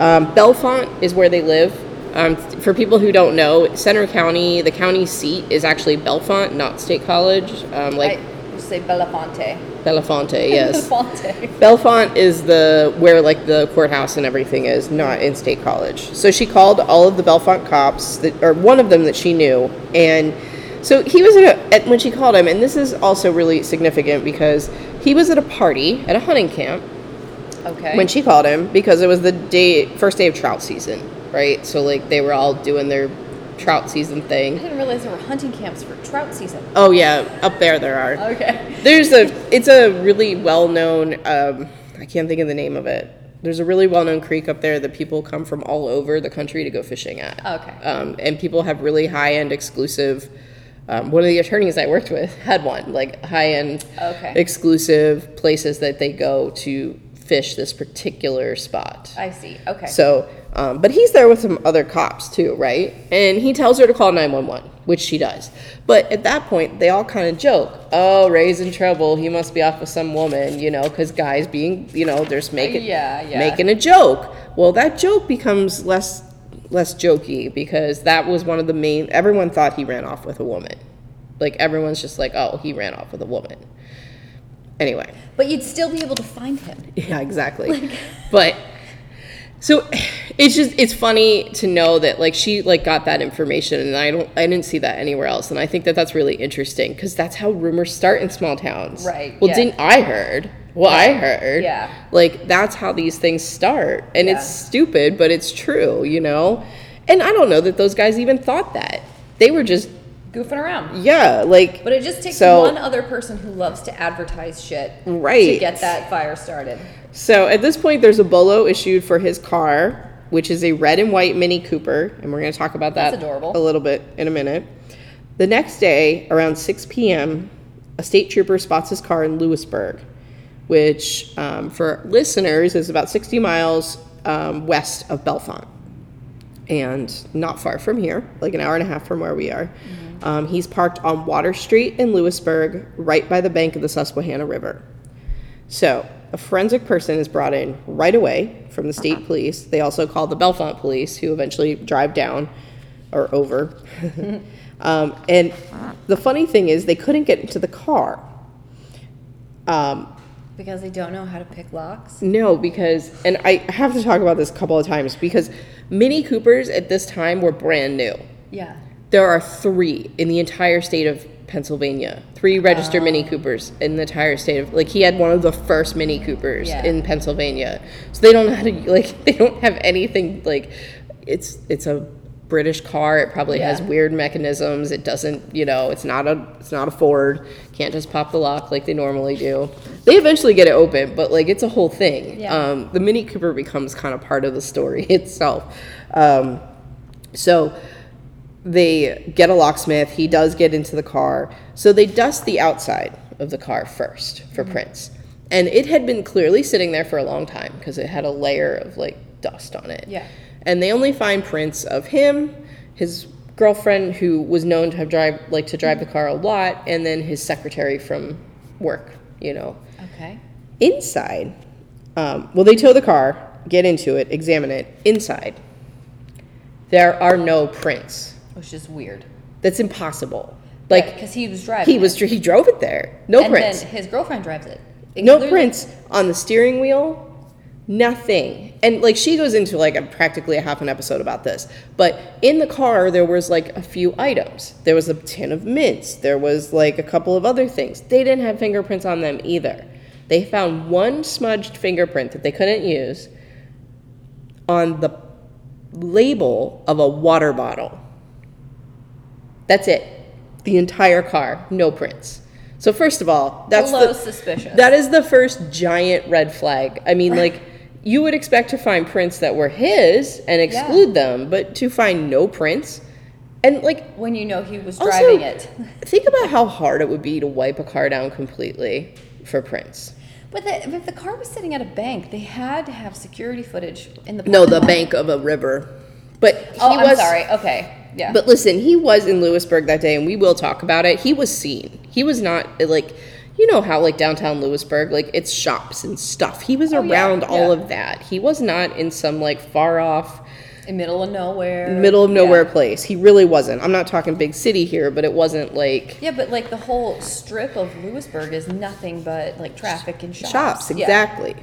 Um, Bellefonte is where they live. Um, for people who don't know, Centre County, the county seat is actually Bellefonte, not State College. Um, like I say Belafonte. Bellefonte, yes. Belafonte. Bellefonte is the where like the courthouse and everything is, not in State College. So she called all of the Bellefonte cops, that, or one of them that she knew, and so he was at, a, at when she called him, and this is also really significant because he was at a party at a hunting camp Okay. when she called him because it was the day first day of trout season, right? So like they were all doing their trout season thing. I didn't realize there were hunting camps for trout season. Oh yeah, up there there are. Okay. There's a, it's a really well known, um, I can't think of the name of it. There's a really well known creek up there that people come from all over the country to go fishing at. Okay. Um, and people have really high end exclusive, um, one of the attorneys I worked with had one, like high end Okay. exclusive places that they go to fish this particular spot. I see. Okay. So, um, but he's there with some other cops too, right? And he tells her to call 911, which she does. But at that point, they all kind of joke, oh, Ray's in trouble. He must be off with some woman, you know, because guys being, you know, they're making, Yeah, yeah. making a joke. Well, that joke becomes less less jokey because that was one of the main, everyone thought he ran off with a woman. Like, everyone's just like, oh, he ran off with a woman. Anyway. but you'd still be able to find him. Yeah, exactly. but so it's just it's funny to know that like she like got that information and I don't I didn't see that anywhere else and I think that that's really interesting because that's how rumors start in small towns. Right, Well, yeah. didn't I heard? Well, I heard. Yeah. Like that's how these things start and Yeah. it's stupid but it's true, you know. And I don't know that those guys even thought that. They were just Goofing around. yeah, like But it just takes So- one other person who loves to advertise shit to get that fire started. So at this point, there's a bolo issued for his car, which is a red and white Mini Cooper, and we're going to talk about that That's adorable. a little bit in a minute. The next day, around 6 p.m., a state trooper spots his car in Lewisburg, which, um, for listeners, is about 60 miles um, west of Bellefonte and not far from here, like an hour and a half from where we are. Um, he's parked on Water Street in Lewisburg, right by the bank of the Susquehanna River. So, a forensic person is brought in right away from the state police. They also call the Bellefonte police, who eventually drive down or over. um, and the funny thing is, they couldn't get into the car. Um, Because they don't know how to pick locks. no, because, and I have to talk about this a couple of times because Mini Coopers at this time were brand new. Yeah. There are three in the entire state of Pennsylvania. Three registered Mini Coopers in the entire state of like he had one of the first Mini Coopers Yeah. in Pennsylvania. So they don't know how to like they don't have anything like it's it's a British car. It probably has weird mechanisms. It doesn't, you know, it's not a it's not a Ford. Can't just pop the lock like they normally do. They eventually get it open, but like it's a whole thing. Yeah. Um, the Mini Cooper becomes kind of part of the story itself. Um, so they get a locksmith. He does get into the car. So they dust the outside of the car first for prints. And it had been clearly sitting there for a long time because it had a layer of like dust on it. Yeah. And they only find prints of him, his girlfriend who was known to have drive like to drive the car a lot, and then his secretary from work, you know. Okay. Inside, um, well, they tow the car, get into it, examine it. Inside, there are no prints. Which is weird. That's impossible. Like because he was driving. he was, it. he drove it there. No and prints. then his girlfriend drives it. It No prints on the steering wheel. Nothing. And like she goes into like a practically a half an episode about this. But in the car there was like a few items. There was a tin of mints. There was like a couple of other things. They didn't have fingerprints on them either. They found one smudged fingerprint that they couldn't use on the label of a water bottle. That's it. The entire car, no prints. So first of all, that's Below the, suspicious. that is the first giant red flag. I mean, like you would expect to find prints that were his and exclude them, but to find no prints and like when you know he was also, driving it. think about how hard it would be to wipe a car down completely for prints. But the, if the car was sitting at a bank, they had to have security footage in the. No, the bank of a river. But he Oh, I'm was sorry. Okay, yeah. But listen, he was in Lewisburg that day, and we will talk about it. He was seen. He was not like, you know how like downtown Lewisburg, like it's shops and stuff. He was Oh, yeah, around all yeah. of that. He was not in some like far off, in middle of nowhere. middle of nowhere Yeah. place. He really wasn't. I'm not talking big city here, but it wasn't like Yeah, but like the whole strip of Lewisburg is nothing but like traffic and shops. shops Yeah. exactly.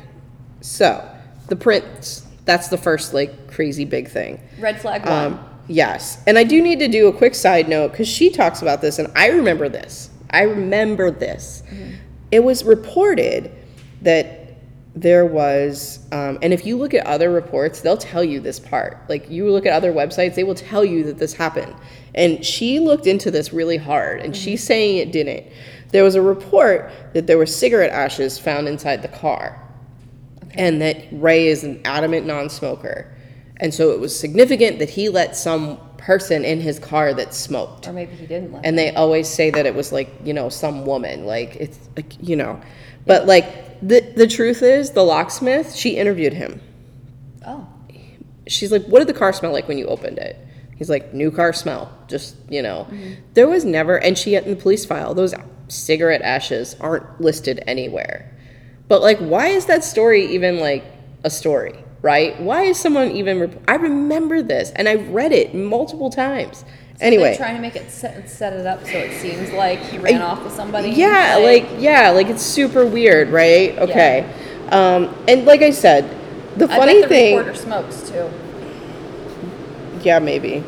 So the prints. That's the first like crazy big thing. Red flag one. Um, yes. And I do need to do a quick side note because she talks about this, and I remember this. I remember this. It was reported that there was, um, and if you look at other reports, they'll tell you this part. Like you look at other websites, they will tell you that this happened. And she looked into this really hard, and she's saying it didn't. There was a report that there were cigarette ashes found inside the car and that Ray is an adamant non-smoker. And so it was significant that he let some person in his car that smoked. or maybe he didn't let. And they always say that it was like, you know, some woman, like it's like, you know. But like the the truth is the locksmith, she interviewed him. oh, She's like, "What did the car smell like when you opened it?" He's like, "New car smell." Just, you know. Mm-hmm. There was never and she in the police file, those cigarette ashes aren't listed anywhere. But like why is that story even like a story, right? Why is someone even rep- I remember this and I've read it multiple times. anyway, trying to make it set, set it up so it seems like he ran off with somebody. yeah, like yeah, like it's super weird, right? Okay. Um, and like I said, the funny thing. I bet the thing, reporter smokes too. yeah, maybe.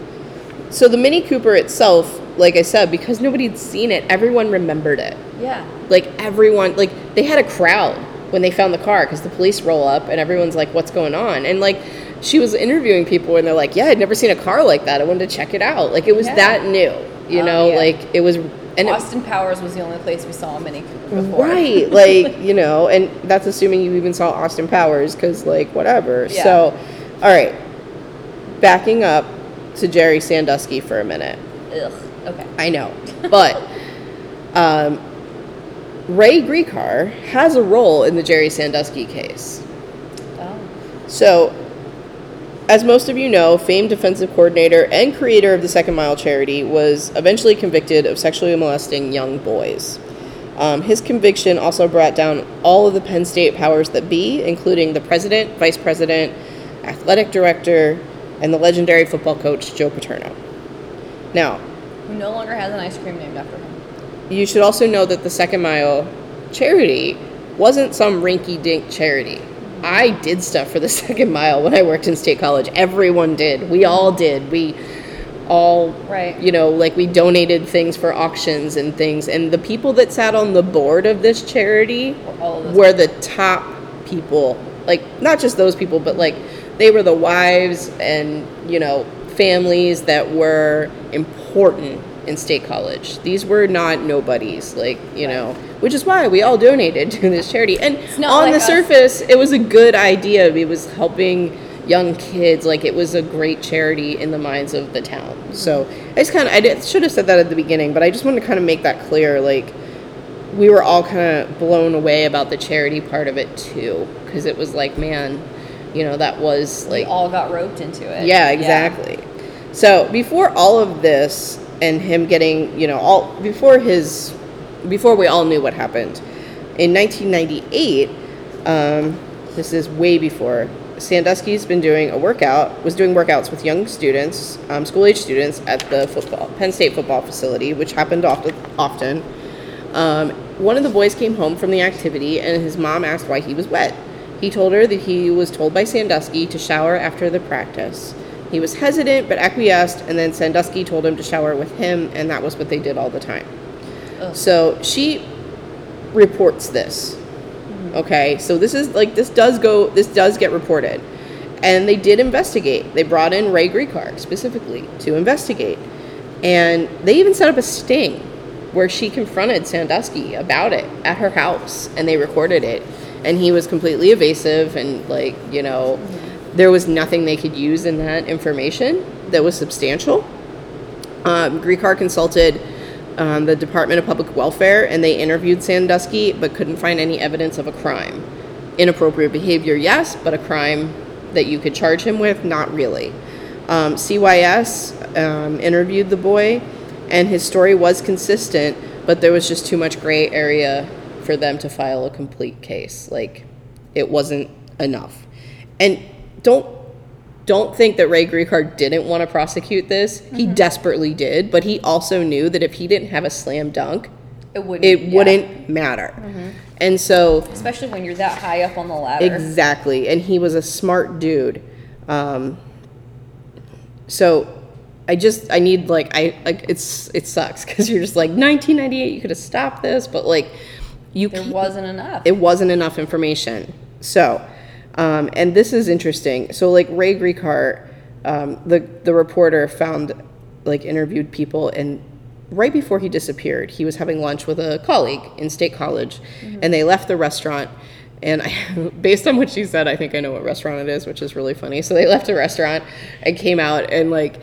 so the Mini Cooper itself, like I said, because nobody had seen it, everyone remembered it. Yeah. Like everyone, like they had a crowd when they found the car because the police roll up and everyone's like, "What's going on?" And like she was interviewing people and they're like, "Yeah, I'd never seen a car like that. I wanted to check it out." Like it was Yeah. that new, you Oh, know, yeah. like it was. And it, Austin Powers was the only place we saw a Mini Cooper before. Right, like you know, and that's assuming you even saw Austin Powers, because like whatever. Yeah. So, all right, backing up to Jerry Sandusky for a minute. Ugh. Okay. I know, but um, Ray Gricar has a role in the Jerry Sandusky case. Oh. So, as most of you know, famed defensive coordinator and creator of the Second Mile charity was eventually convicted of sexually molesting young boys. Um, his conviction also brought down all of the Penn State powers that be, including the president, vice president, athletic director, and the legendary football coach Joe Paterno. Now, Who no longer has an ice cream named after him. You should also know that the Second Mile charity wasn't some rinky dink charity. I did stuff for the Second Mile when I worked in State College. Everyone did. We all did. We all, Right. you know, like we donated things for auctions and things. And the people that sat on the board of this charity of were the top people. Like, not just those people, but like they were the wives and, you know, families that were important in state college. These were not nobodies, like, you know, which is why we all donated to this charity. And on like the us. surface, it was a good idea. It was helping young kids. Like, it was a great charity in the minds of the town. So I just kind of, I did, should have said that at the beginning, but I just wanted to kind of make that clear. Like, we were all kind of blown away about the charity part of it too because it was like man you know that was we like all got roped into it. yeah exactly so before all of this and him getting you know all before his before we all knew what happened. In 1998 um, this is way before sandusky's been doing a workout was doing workouts with young students um, school age students at the football penn state football facility which happened often often. Um, one of the boys came home from the activity and his mom asked why he was wet. He told her that he was told by Sandusky to shower after the practice. He was hesitant but acquiesced, and then Sandusky told him to shower with him, and that was what they did all the time. Ugh. So she reports this. Mm-hmm. Okay, so this is like this does go this does get reported. And they did investigate. They brought in Ray Gricar specifically to investigate. And they even set up a sting where she confronted Sandusky about it at her house and they recorded it. And he was completely evasive and like, you know, mm-hmm. There was nothing they could use in that information that was substantial. Um, Gricar consulted um, the Department of Public Welfare and they interviewed Sandusky but couldn't find any evidence of a crime. Inappropriate behavior, yes, but a crime that you could charge him with, not really. Um, CYS um, interviewed the boy and his story was consistent, but there was just too much gray area for them to file a complete case. Like, it wasn't enough. And don't don't think that Ray Gricar didn't want to prosecute this. He desperately did, but he also knew that if he didn't have a slam dunk, It wouldn't. it yeah. wouldn't matter. And so, Especially when you're that high up on the ladder. exactly. And he was a smart dude. Um, so, I just I need like I like it's it sucks because you're just like 1998. You could have stopped this, but like you there wasn't enough. it wasn't enough information. So, um, and this is interesting. So, like Ray Gricar, um, the the reporter found, like, interviewed people, and right before he disappeared, he was having lunch with a colleague in State College, and they left the restaurant. And I, based on what she said, I think I know what restaurant it is, which is really funny. So they left a restaurant and came out, and like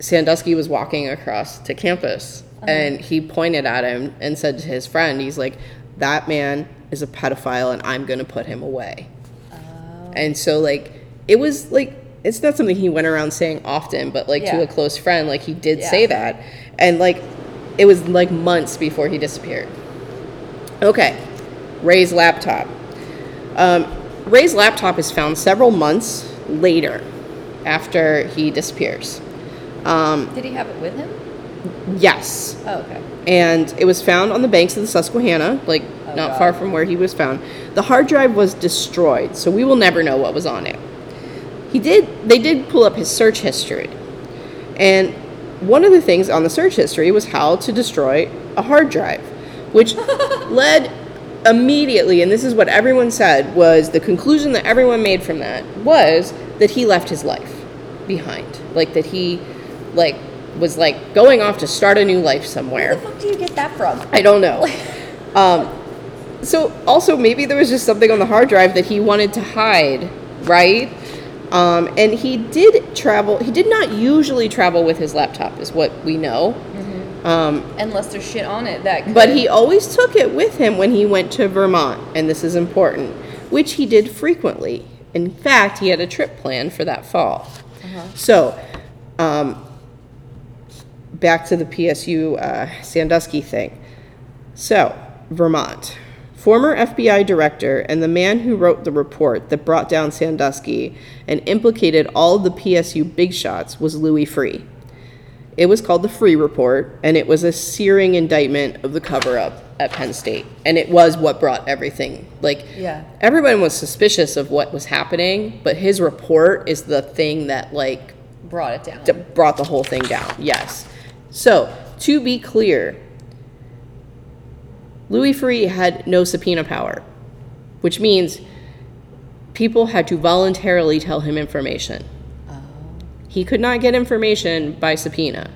Sandusky was walking across to campus, and he pointed at him and said to his friend, "He's like, that man is a pedophile, and I'm going to put him away." And so, like, it was like it's not something he went around saying often, but like to a close friend, like he did Yeah. say that, and like it was like months before he disappeared. Okay, Ray's laptop. Um, Ray's laptop is found several months later after he disappears. Um, Did he have it with him? yes, Oh, okay. and it was found on the banks of the Susquehanna, like not far from where he was found. The hard drive was destroyed, so we will never know what was on it. He did they did pull up his search history. And one of the things on the search history was how to destroy a hard drive, which led immediately and this is what everyone said was the conclusion that everyone made from that was that he left his life behind. Like that he like was like going off to start a new life somewhere. Where the fuck do you get that from? I don't know. Um, so also maybe there was just something on the hard drive that he wanted to hide, right? Um, and he did travel. He did not usually travel with his laptop, is what we know. Um, Unless there's shit on it that. Could, but he always took it with him when he went to Vermont, and this is important, which he did frequently. In fact, he had a trip planned for that fall. So, um, back to the PSU uh, Sandusky thing. So, Vermont. Former FBI director and the man who wrote the report that brought down Sandusky and implicated all the PSU big shots was Louis Freeh. It was called the Freeh Report, and it was a searing indictment of the cover up at Penn State. And it was what brought everything. Like, Yeah. everyone was suspicious of what was happening, but his report is the thing that, like, brought it down. d- brought the whole thing down. Yes. So, to be clear, Louis Freeh had no subpoena power, which means people had to voluntarily tell him information. He could not get information by subpoena.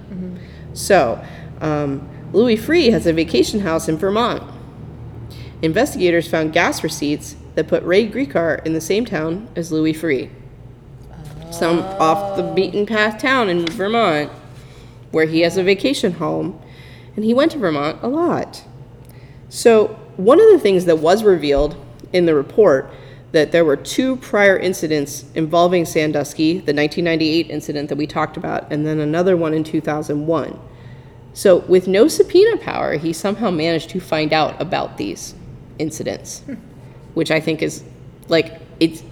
So, um, Louis Freeh has a vacation house in Vermont. Investigators found gas receipts that put Ray Gricar in the same town as Louis Freeh. Some off the beaten path town in Vermont where he has a vacation home. And he went to Vermont a lot. So, one of the things that was revealed in the report that there were two prior incidents involving Sandusky, the 1998 incident that we talked about, and then another one in 2001. So, with no subpoena power, he somehow managed to find out about these incidents, which I think is like it's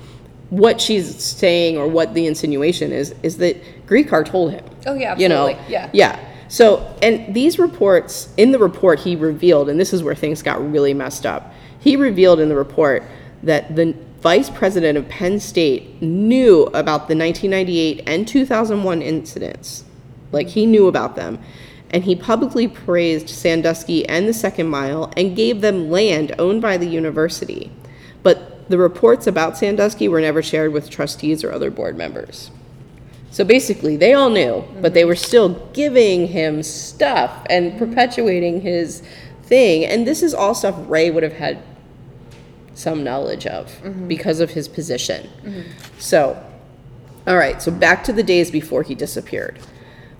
what she's saying or what the insinuation is is that Gricar told him. Oh, yeah, You know, absolutely. Yeah. yeah. So, and these reports, in the report, he revealed, and this is where things got really messed up. He revealed in the report that the vice president of Penn State, knew about the 1998 and 2001 incidents. Like, he knew about them. And he publicly praised Sandusky and the Second Mile and gave them land owned by the university. But the reports about Sandusky were never shared with trustees or other board members. So basically, they all knew, but they were still giving him stuff and perpetuating his thing. And this is all stuff Ray would have had some knowledge of because of his position. So, all right, so back to the days before he disappeared.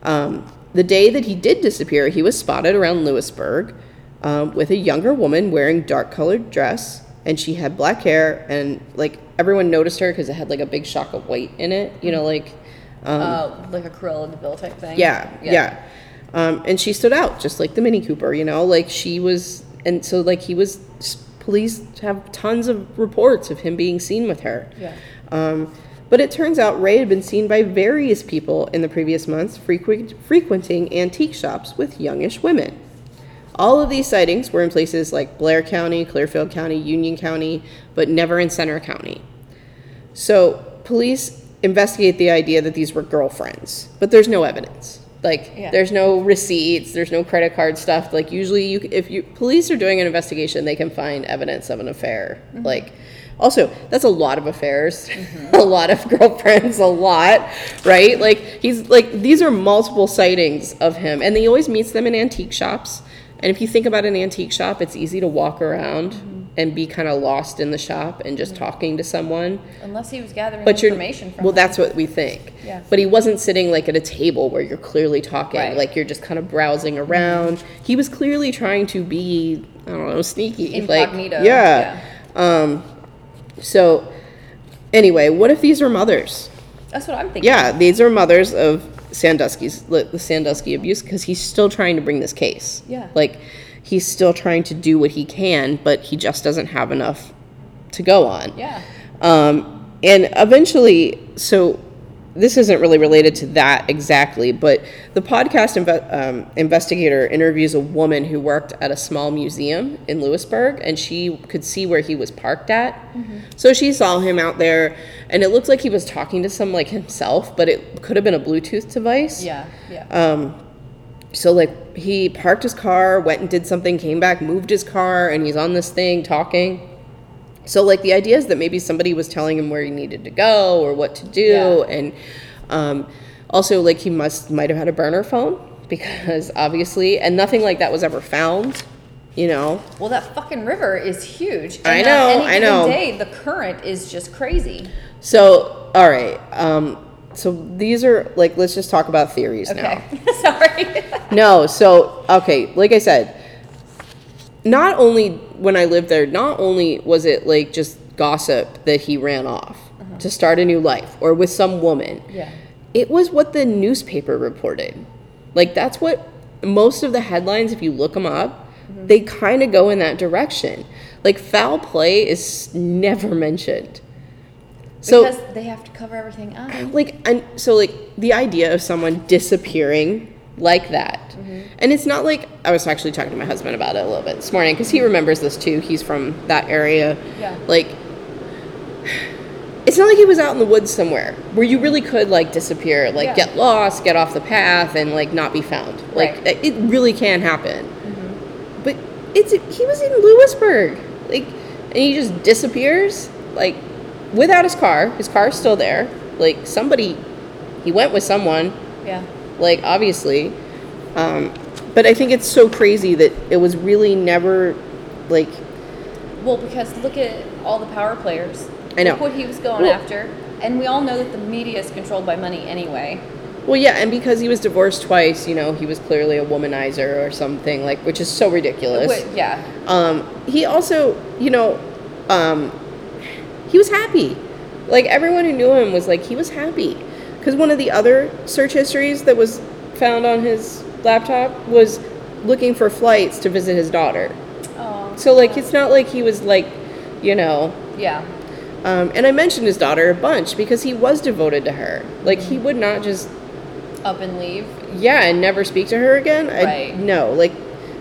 Um, the day that he did disappear, he was spotted around Lewisburg um, with a younger woman wearing dark colored dress, and she had black hair, and like everyone noticed her because it had like a big shock of white in it, you know, like. Uh, like a Cruella de Vil type thing. Yeah, yeah. Um, and she stood out just like the Mini Cooper, you know, like she was, and so like he was. Police have tons of reports of him being seen with her. Yeah. Um, but it turns out Ray had been seen by various people in the previous months frequent, frequenting antique shops with youngish women. All of these sightings were in places like Blair County, Clearfield County, Union County, but never in Centre County. So police investigate the idea that these were girlfriends, but there's no evidence. Like Yeah. there's no receipts, there's no credit card stuff. Like usually, you if you police are doing an investigation, they can find evidence of an affair. Mm-hmm. Like also, that's a lot of affairs, a lot of girlfriends, a lot, right? Like he's like these are multiple sightings of him, and he always meets them in antique shops. And if you think about an antique shop, it's easy to walk around mm-hmm. And be kind of lost in the shop and just talking to someone. Unless he was gathering But you're information from well, them. that's what we think. Yeah. But he wasn't sitting like at a table where you're clearly talking, Right. like you're just kind of browsing around. He was clearly trying to be, I don't know, sneaky. Incognito, Like, yeah. Um. So, anyway, what if these are mothers? That's what I'm thinking. Yeah, these are mothers of Sandusky's the Sandusky abuse because he's still trying to bring this case. Yeah. Like he's still trying to do what he can, but he just doesn't have enough to go on. Yeah. Um, and eventually, so this isn't really related to that exactly, but the podcast inve- um, investigator interviews a woman who worked at a small museum in Lewisburg, and she could see where he was parked at. So she saw him out there, and it looked like he was talking to some like himself, but it could have been a Bluetooth device. Yeah. Yeah. Um, so like he parked his car, went and did something, came back, moved his car, and he's on this thing talking. So like the idea is that maybe somebody was telling him where he needed to go or what to do, Yeah. and um, also like he must might have had a burner phone because obviously, and nothing like that was ever found. You know, well, that fucking river is huge. I know, any I know. Day, the current is just crazy. so all right. Um, so these are like let's just talk about theories now. Sorry. No, so okay, like I said, not only when I lived there, not only was it like just gossip that he ran off uh-huh. to start a new life or with some woman. Yeah. It was what the newspaper reported. Like that's what most of the headlines if you look them up, mm-hmm. they kind of go in that direction. Like foul play is never mentioned. So because they have to cover everything up. like and so like the idea of someone disappearing like that and it's not like i was actually talking to my husband about it a little bit this morning because he remembers this too he's from that area Yeah. like it's not like he was out in the woods somewhere where you really could like disappear like Yeah. get lost get off the path and like not be found like Right. Mm-hmm. it really can happen but it's he was in lewisburg like and he just disappears like without his car his car's still there like somebody he went with someone Yeah. like obviously um but i think it's so crazy that it was really never like Well, because look at all the power players. I know. Look what he was going Well- after. And we all know that the media is controlled by money anyway. well yeah and because he was divorced twice you know he was clearly a womanizer or something like which is so ridiculous Wh- yeah. Um, he also, you know, um, he was happy. Like everyone who knew him was like he was happy because one of the other search histories that was found on his laptop was looking for flights to visit his daughter. Oh. So like it's not like he was like, you know. Yeah. Um, and I mentioned his daughter a bunch because he was devoted to her. Like he would not just Up and leave. yeah and never speak to her again. I, Right. No, like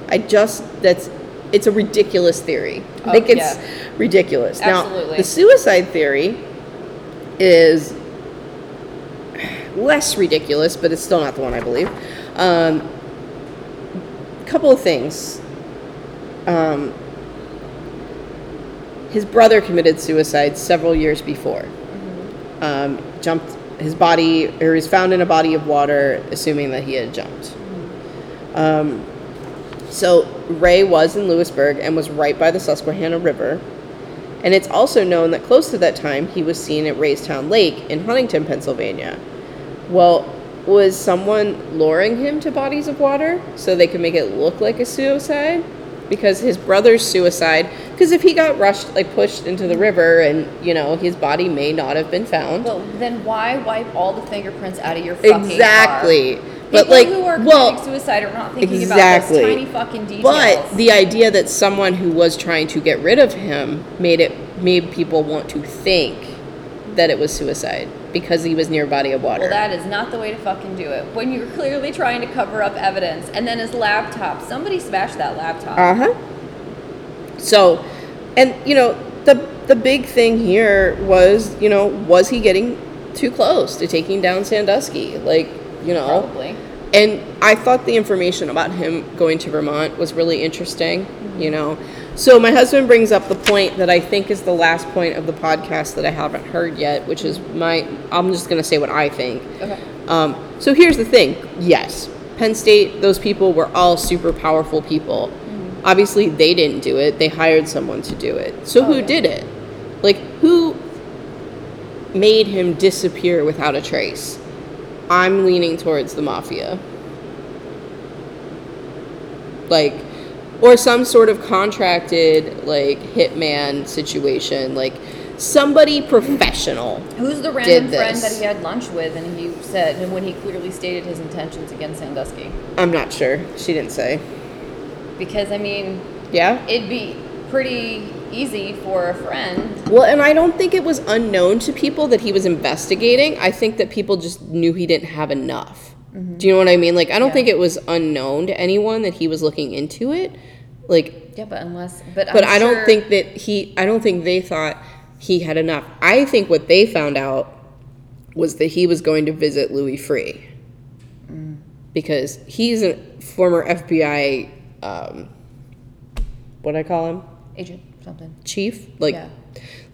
I just that's it's a ridiculous theory. Oh, like it's yeah. Ridiculous. Now, the suicide theory is less ridiculous, but it's still not the one I believe. Um, couple of things. Um, his brother committed suicide several years before. Um, jumped his body, or was found in a body of water, assuming that he had jumped. Um, so Ray was in Lewisburg and was right by the Susquehanna River. And it's also known that close to that time he was seen at Raystown Lake in Huntingdon, Pennsylvania. Well, was someone luring him to bodies of water so they could make it look like a suicide? Because his brother's suicide, because if he got rushed, like pushed into the river and, you know, his body may not have been found. Well, then why wipe all the fingerprints out of your fucking car? But People like, who are well, committing suicide are not thinking exactly. about those tiny fucking details. But the idea that someone who was trying to get rid of him made it made people want to think that it was suicide because he was near a body of water. well, that is not the way to fucking do it. When you're clearly trying to cover up evidence, and then his laptop, somebody smashed that laptop. Uh huh. So, and you know, the the big thing here was, you know, was he getting too close to taking down Sandusky? Like, you know, Probably. And I thought the information about him going to Vermont was really interesting, you know. So my husband brings up the point that I think is the last point of the podcast that I haven't heard yet, which is my I'm just going to say what I think. Okay. Um, so here's the thing. Yes, Penn State, those people were all super powerful people. Obviously, they didn't do it. They hired someone to do it. So Oh, who yeah. did it? Like who made him disappear without a trace? I'm leaning towards the mafia. Like or some sort of contracted like hitman situation, like somebody professional. Who's the random friend that he had lunch with, and he said, and when he clearly stated his intentions against Sandusky? I'm not sure. She didn't say. Because I mean, Yeah? it'd be pretty easy for a friend. Well, and I don't think it was unknown to people that he was investigating. I think that people just knew he didn't have enough. Do you know what I mean? Like, I don't Yeah. think it was unknown to anyone that he was looking into it. Like, Yeah, but unless, but but I'm I don't sure- think that he, I don't think they thought he had enough. I think what they found out was that he was going to visit Louis Freeh. Because he's a former FBI, um, what I call him? agent something. chief like Yeah.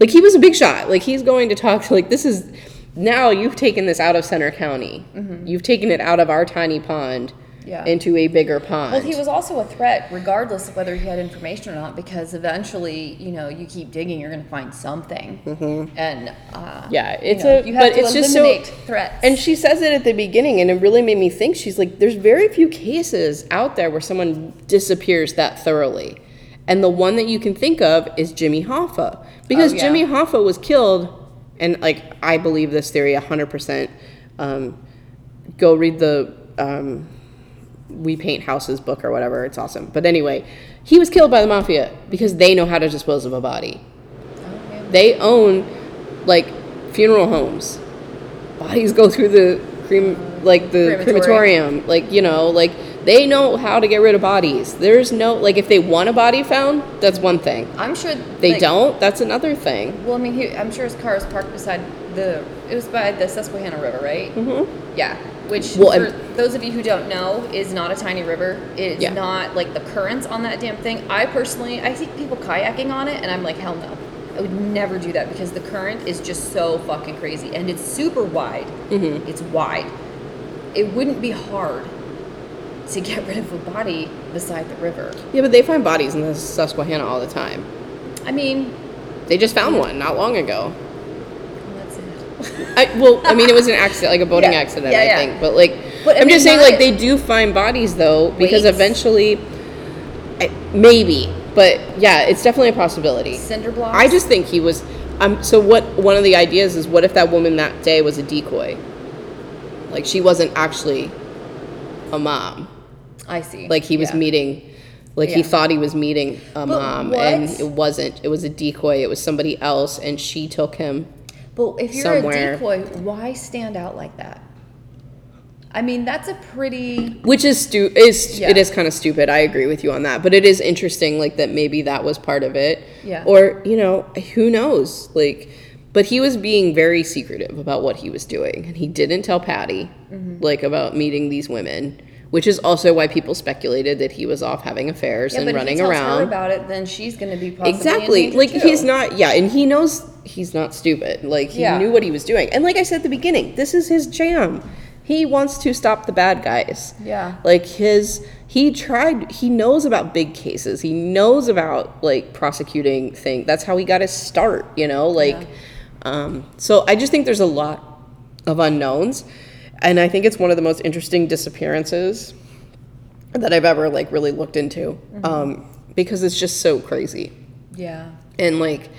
like he was a big shot like he's going to talk to like this is now you've taken this out of Centre County you've taken it out of our tiny pond Mm-hmm. Yeah. into a bigger pond Well, he was also a threat, regardless of whether he had information or not, because eventually, you know, you keep digging, you're going to find something. Mm-hmm. And uh, Yeah, you it's know, a- you have but to it's just so- eliminate threats. and she says it at the beginning and it really made me think she's like there's very few cases out there where someone disappears that thoroughly and the one that you can think of is jimmy hoffa because Oh, yeah. jimmy hoffa was killed and like i believe this theory 100% um, go read the um, we paint houses book or whatever it's awesome but anyway he was killed by the mafia because they know how to dispose of a body yeah. they own like funeral homes. Bodies go through the crem like the Crematorium. crematorium. Like, you know, like they know how to get rid of bodies. There's no like if they want a body found, that's one thing. I'm sure They like, don't, that's another thing. Well, I mean, he, I'm sure his car was parked beside the. It was by the Susquehanna River, right? Mm-hmm. Yeah. Which, Well, for and- those of you who don't know, is not a tiny river. It's Yeah. not like the currents on that damn thing. I personally, I see people kayaking on it, and I'm like, hell no. I would never do that because the current is just so fucking crazy, and it's super wide. Mm-hmm. It's wide. It wouldn't be hard to get rid of a body beside the river. Yeah, but they find bodies in the Susquehanna all the time. I mean, They just found one not long ago. I, well, I mean, it was an accident, like a boating Yeah. accident, Yeah, I yeah. think. But like, But, I I'm mean, just saying, like, they do find bodies though, because Weights? eventually, I, maybe. But yeah, it's definitely a possibility. Cinder blocks. I just think he was. Um. So what? One of the ideas is, what if that woman that day was a decoy? Like she wasn't actually a mom. I see. Like he was Yeah. meeting. Like he Yeah. thought he was meeting a mom, and what? it wasn't. It was a decoy. It was somebody else, and she took him. But if you're somewhere. a decoy, why stand out like that? I mean, that's a pretty. which is stu- is Yeah. it is kind of stupid. I agree with you on that, but it is interesting, like that maybe that was part of it. Yeah. Or you know, who knows? Like, but he was being very secretive about what he was doing, and he didn't tell Patty, Mm-hmm. like about meeting these women, which is also why people speculated that he was off having affairs Yeah, and but running if he tells around. her about it, then she's going to be exactly. like too. he's not yeah and he knows he's not stupid. Like he Yeah. knew what he was doing. And like i said at the beginning this is his jam. He wants to stop the bad guys. Yeah. like his he tried he knows about big cases. He knows about like prosecuting thing that's how he got his start you know? Like um so i just think there's a lot of unknowns and i think it's one of the most interesting disappearances that i've ever like really looked into um because it's just so crazy Yeah. and like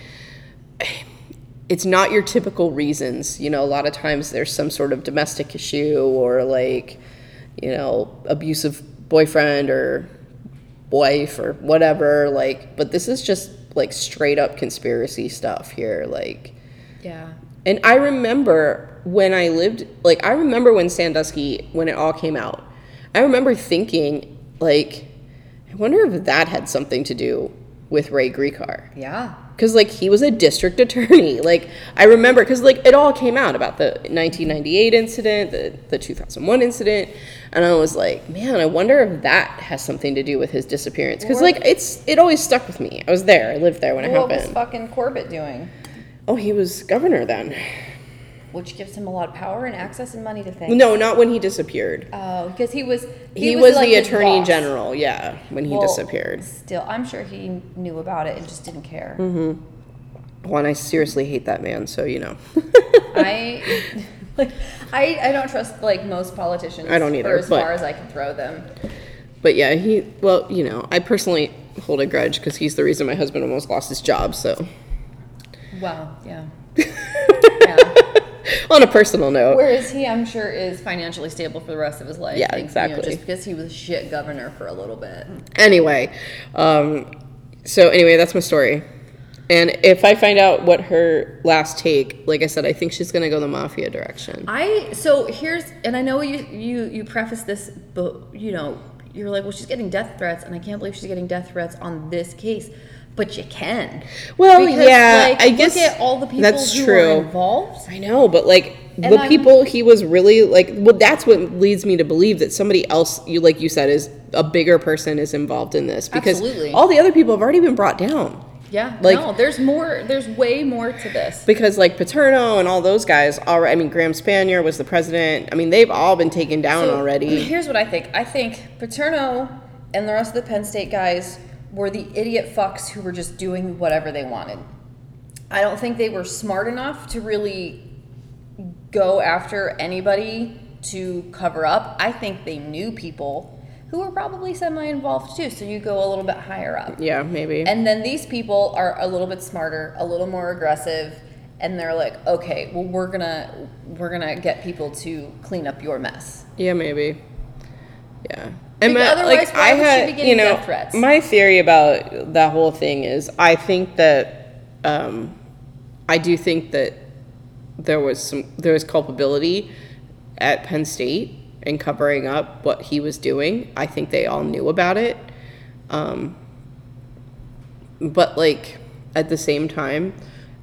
it's not your typical reasons you know a lot of times there's some sort of domestic issue or like you know abusive boyfriend or wife or whatever like but this is just like straight up conspiracy stuff here like Yeah. And I remember when I lived, like, I remember when Sandusky, when it all came out, I remember thinking, like, I wonder if that had something to do with Ray Gricar. Yeah. Because, like, he was a district attorney. Like, I remember, because, like, it all came out about the 1998 incident, the, the 2001 incident. And I was like, man, I wonder if that has something to do with his disappearance. Because, like, it's, it always stuck with me. I was there. I lived there when it What was happened. fucking Corbett doing? Oh, he was governor then. Which gives him a lot of power and access and money to things. No, not when he disappeared. Oh, because he was He, was, like the attorney boss. general, yeah, when he Well, disappeared. Still, I'm sure he knew about it and just didn't care. Mm-hmm. Well, and I seriously hate that man, so you know. I like I, I don't trust like most politicians. I don't for either, as but- far as I can throw them. but yeah, he, well, you know, I personally hold a grudge because he's the reason my husband almost lost his job, so. Wow. Yeah. yeah. On a personal note. Whereas he, I'm sure, is financially stable for the rest of his life. Yeah, Like, You exactly. know, just because he was shit governor for a little bit. Anyway, um, so anyway, that's my story. And if I find out what her last take, like I said, I think she's gonna go the mafia direction. I so here's and I know you you you preface this, but you know you're like, well, she's getting death threats, and I can't believe she's getting death threats on this case. But you can. Well, Because, yeah, like, I guess look at all the people that's who true. are involved. I know, but like And the I'm- people he was really like, well, that's what leads me to believe that somebody else, you like you said, is a bigger person is involved in this because Absolutely. all the other people have already been brought down. Yeah, Like- no, there's more. There's way more to this. Because like Paterno and all those guys, already. I mean, Graham Spanier was the president. I mean, they've all been taken down So, already. Here's what I think. I think Paterno and the rest of the Penn State guys were the idiot fucks who were just doing whatever they wanted. I don't think they were smart enough to really go after anybody to cover up. I think they knew people who were probably semi involved too, so you go a little bit higher up. Yeah, maybe. And then these people are a little bit smarter, a little more aggressive, and they're like, okay, well we're gonna we're gonna get people to clean up your mess. Yeah, maybe. Yeah. And Because my- otherwise, like why I would she had, be getting you know, death threats? my theory about that whole thing is, I think that, um, I do think that there was some there was culpability at Penn State in covering up what he was doing. I think they all knew about it. Um, but like at the same time,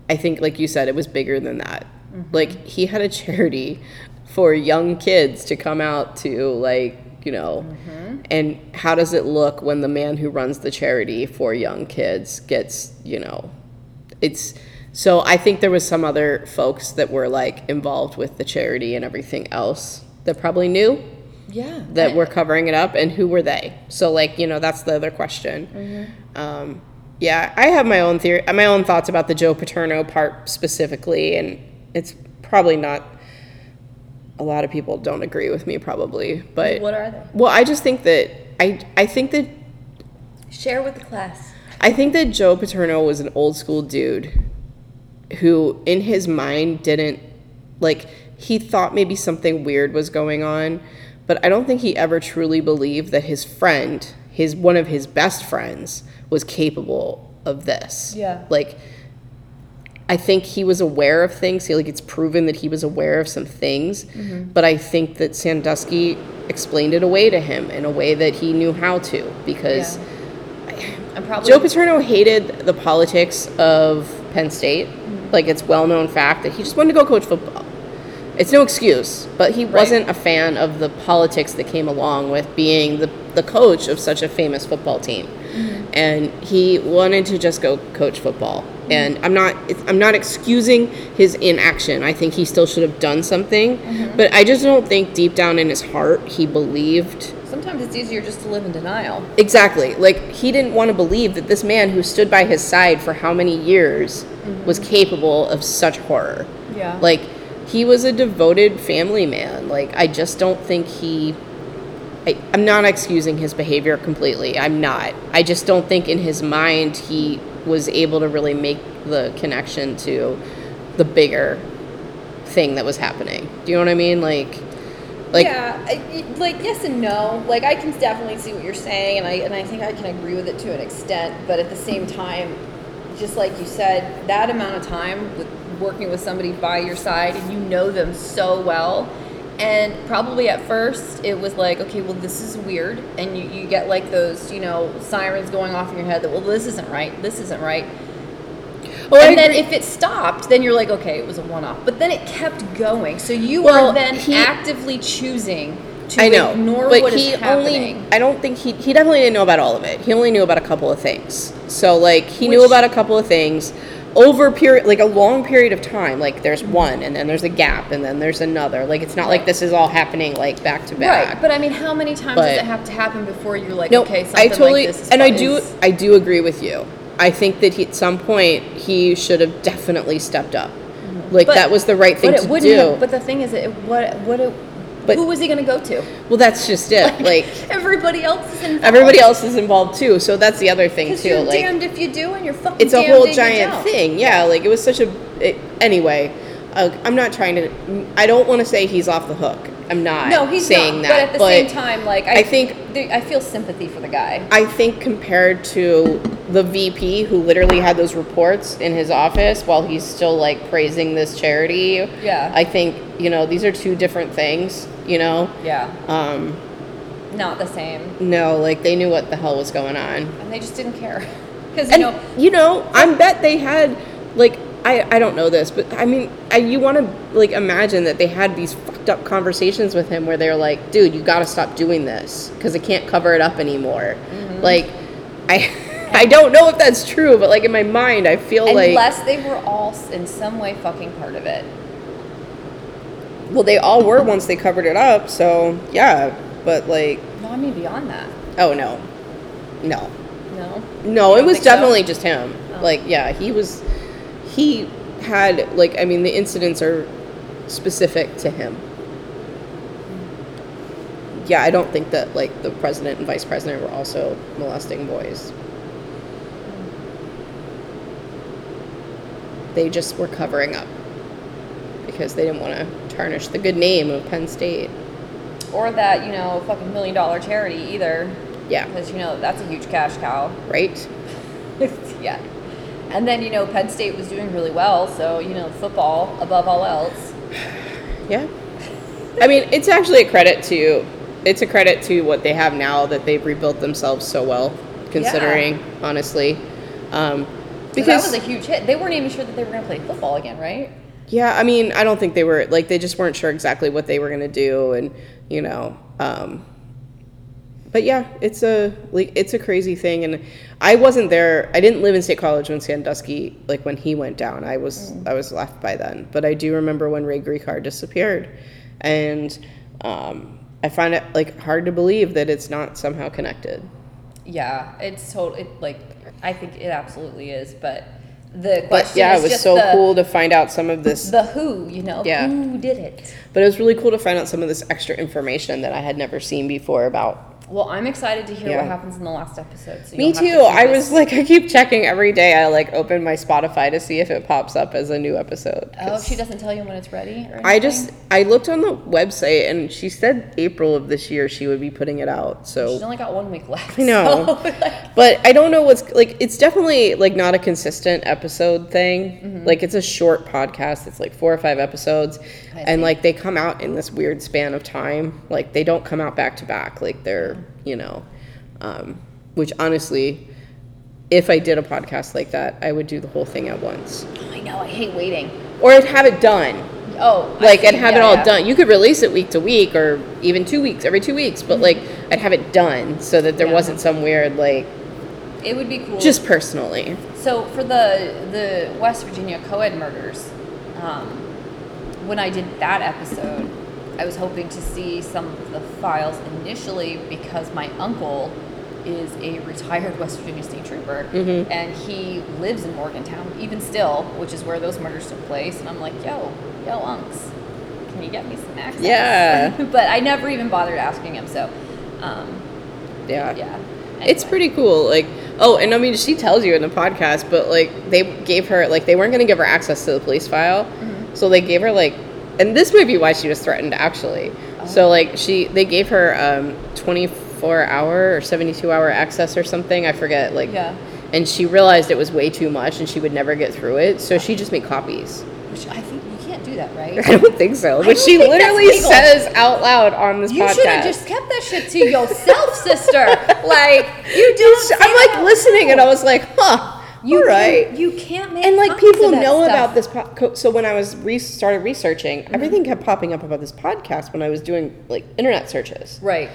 I think like you said, it was bigger than that. Like he had a charity for young kids to come out to like you know? And how does it look when the man who runs the charity for young kids gets you know? It's so i think there was some other folks that were like involved with the charity and everything else that probably knew Yeah. that were covering it up and who were they? So like you know that's the other question. Um, yeah i have my own theory my own thoughts about the joe paterno part specifically and it's probably not a lot of people don't agree with me probably but What are they? well i just think that i i think that Share with the class. I think that Joe Paterno was an old school dude who, in his mind, didn't like, he thought maybe something weird was going on, but I don't think he ever truly believed that his friend, his one of his best friends, was capable of this. Yeah. Like, I think he was aware of things. He, like it's proven that he was aware of some things, mm-hmm. but I think that Sandusky explained it away to him in a way that he knew how to because I'm probably Joe Paterno hated the politics of Penn State. Mm-hmm. Like it's well known fact that he just wanted to go coach football. It's no excuse, but he wasn't a fan of the politics that came along with being the, the coach of such a famous football team. Mm-hmm. And he wanted to just go coach football. And I'm not I'm not excusing his inaction. I think he still should have done something, mm-hmm. but I just don't think deep down in his heart he believed sometimes it's easier just to live in denial. Exactly. Like he didn't want to believe that this man who stood by his side for how many years mm-hmm. was capable of such horror. Yeah. Like he was a devoted family man. Like I just don't think he I, I'm not excusing his behavior completely. I'm not. I just don't think in his mind he was able to really make the connection to the bigger thing that was happening. Do you know what I mean? Like like yeah, I, like yes and no. Like I can definitely see what you're saying, and I and I think I can agree with it to an extent. But at the same time, just like you said, that amount of time with working with somebody by your side, and you know them so well. And probably at first it was like, okay, well this is weird, and you, you get like those, you know, sirens going off in your head that, well, this isn't right, this isn't right. I and then agree. if it stopped, then you're like, okay, it was a one off. But then it kept going. So you Well, were then he- actively choosing to I know, ignore but what is he happening. only. I don't think he. He definitely didn't know about all of it. He only knew about a couple of things. So like he knew about a couple of things over period, like a long period of time. Like there's one, and then there's a gap, and then there's another. Like it's not like this is all happening like back to back. Right, but I mean, how many times But- does it have to happen before you're like, No, okay, something I totally, like this is and I do, I do agree with you. I think that he, at some point he should have definitely stepped up. Mm-hmm. Like But- that was the right thing but it to wouldn't do. Have, but the thing is, it, what what it, But- who was he going to go to? well, that's just it. Like everybody else is involved. everybody else is involved too. So that's the other thing too. you're like damned if you do, and you're fucking. it's a whole giant thing. Yeah, like it was such a. It, anyway, uh, I'm not trying to. I don't want to say he's off the hook. I'm not. No, he's saying not. that. but at the same time, like I, I think- I feel sympathy for the guy. I think compared to the VP who literally had those reports in his office while he's still like praising this charity. Yeah. I think you know these are two different things. You know. Yeah, Um. not the same, No, like they knew what the hell was going on. and they just didn't care. Because you And know, you know, I bet they had like I I don't know this, but I mean, I, you want to like imagine that they had these fucked up conversations with him where they're like, "Dude, you got to stop doing this because it can't cover it up anymore." Mm-hmm. Like, I I don't know if that's true, but like in my mind, I feel like unless they were all in some way fucking part of it. well, they all were once they covered it up. So yeah, but like, No, I mean beyond that. oh no, no, No. No, it was think so? definitely just him. Oh. Like, yeah, he was. He had like I mean the incidents are specific to him. Yeah, I don't think that like the president and vice president were also molesting boys. They just were covering up because they didn't want to tarnish the good name of Penn State. Or that you know fucking million dollar charity either. Yeah, Because you know that's a huge cash cow. right? yeah. And then you know Penn State was doing really well, so you know football above all else. Yeah. I mean, it's actually a credit to it's a credit to what they have now that they've rebuilt themselves so well, considering honestly. Um, Because because that was a huge hit. They weren't even sure that they were going to play football again, right? yeah, I mean, I don't think they were like they just weren't sure exactly what they were going to do, and you know. Um, but yeah, it's a like it's a crazy thing, and I wasn't there. I didn't live in State College when Sandusky like when he went down. I was I was left by then, but I do remember when Ray Gricar disappeared, and um, I find it like hard to believe that it's not somehow connected. Yeah, it's totally it, like I think it absolutely is, but the But yeah, it was so the, cool to find out some of this. The who, you know, Yeah. who did it? But it was really cool to find out some of this extra information that I had never seen before about Well, I'm excited to hear Yeah. what happens in the last episode. So Me you'll to too. I was like, I keep checking every day. I like open my Spotify to see if it pops up as a new episode. Oh, she doesn't tell you when it's ready. Or I just I looked on the website and she said April of this year she would be putting it out. So she's only got one week left. I know. so, like, but I don't know what's like. It's definitely like not a consistent episode thing. Mm-hmm. Like it's a short podcast. It's like four or five episodes, and like they come out in this weird span of time. Like they don't come out back to back. Like they're you know, um, which honestly. If I did a podcast like that, I would do the whole thing at once, I know. I hate waiting. or I'd have it done. Oh, like and have it all yeah. done. You could release it week to week or even two weeks, every two weeks, but like I'd have it done so that there Yeah. wasn't some weird like It would be cool. just personally. So for the the West Virginia co-ed murders, um, when I did that episode, I was hoping to see some of the files initially because my uncle is a retired West Virginia state trooper Mm-hmm. and he lives in Morgantown even still, which is where those murders took place. And I'm like, yo, yo, unks, can you get me some access? Yeah. but I never even bothered asking him. So, um, Yeah. yeah. It's pretty cool. Like, oh, and I mean, she tells you in the podcast, but like, they gave her, like, they weren't going to give her access to the police file. Mm-hmm. So they gave her, like, and this might be why she was threatened, actually. Oh. So, like, she, they gave her um, 24 hour or 72 hour access or something. I forget, like, Yeah. and she realized it was way too much and she would never get through it. So she just made copies. Which I think you can't do that, right? I don't think so. But she literally says out loud on this podcast. You podcast. should have just kept that shit to yourself, sister. Like you don't. I'm like listening and I was like, huh. You all right. Can't, you can't make. and like people know stuff. about this po- so when i was re- started researching Mm-hmm. everything kept popping up about this podcast when i was doing like internet searches Right.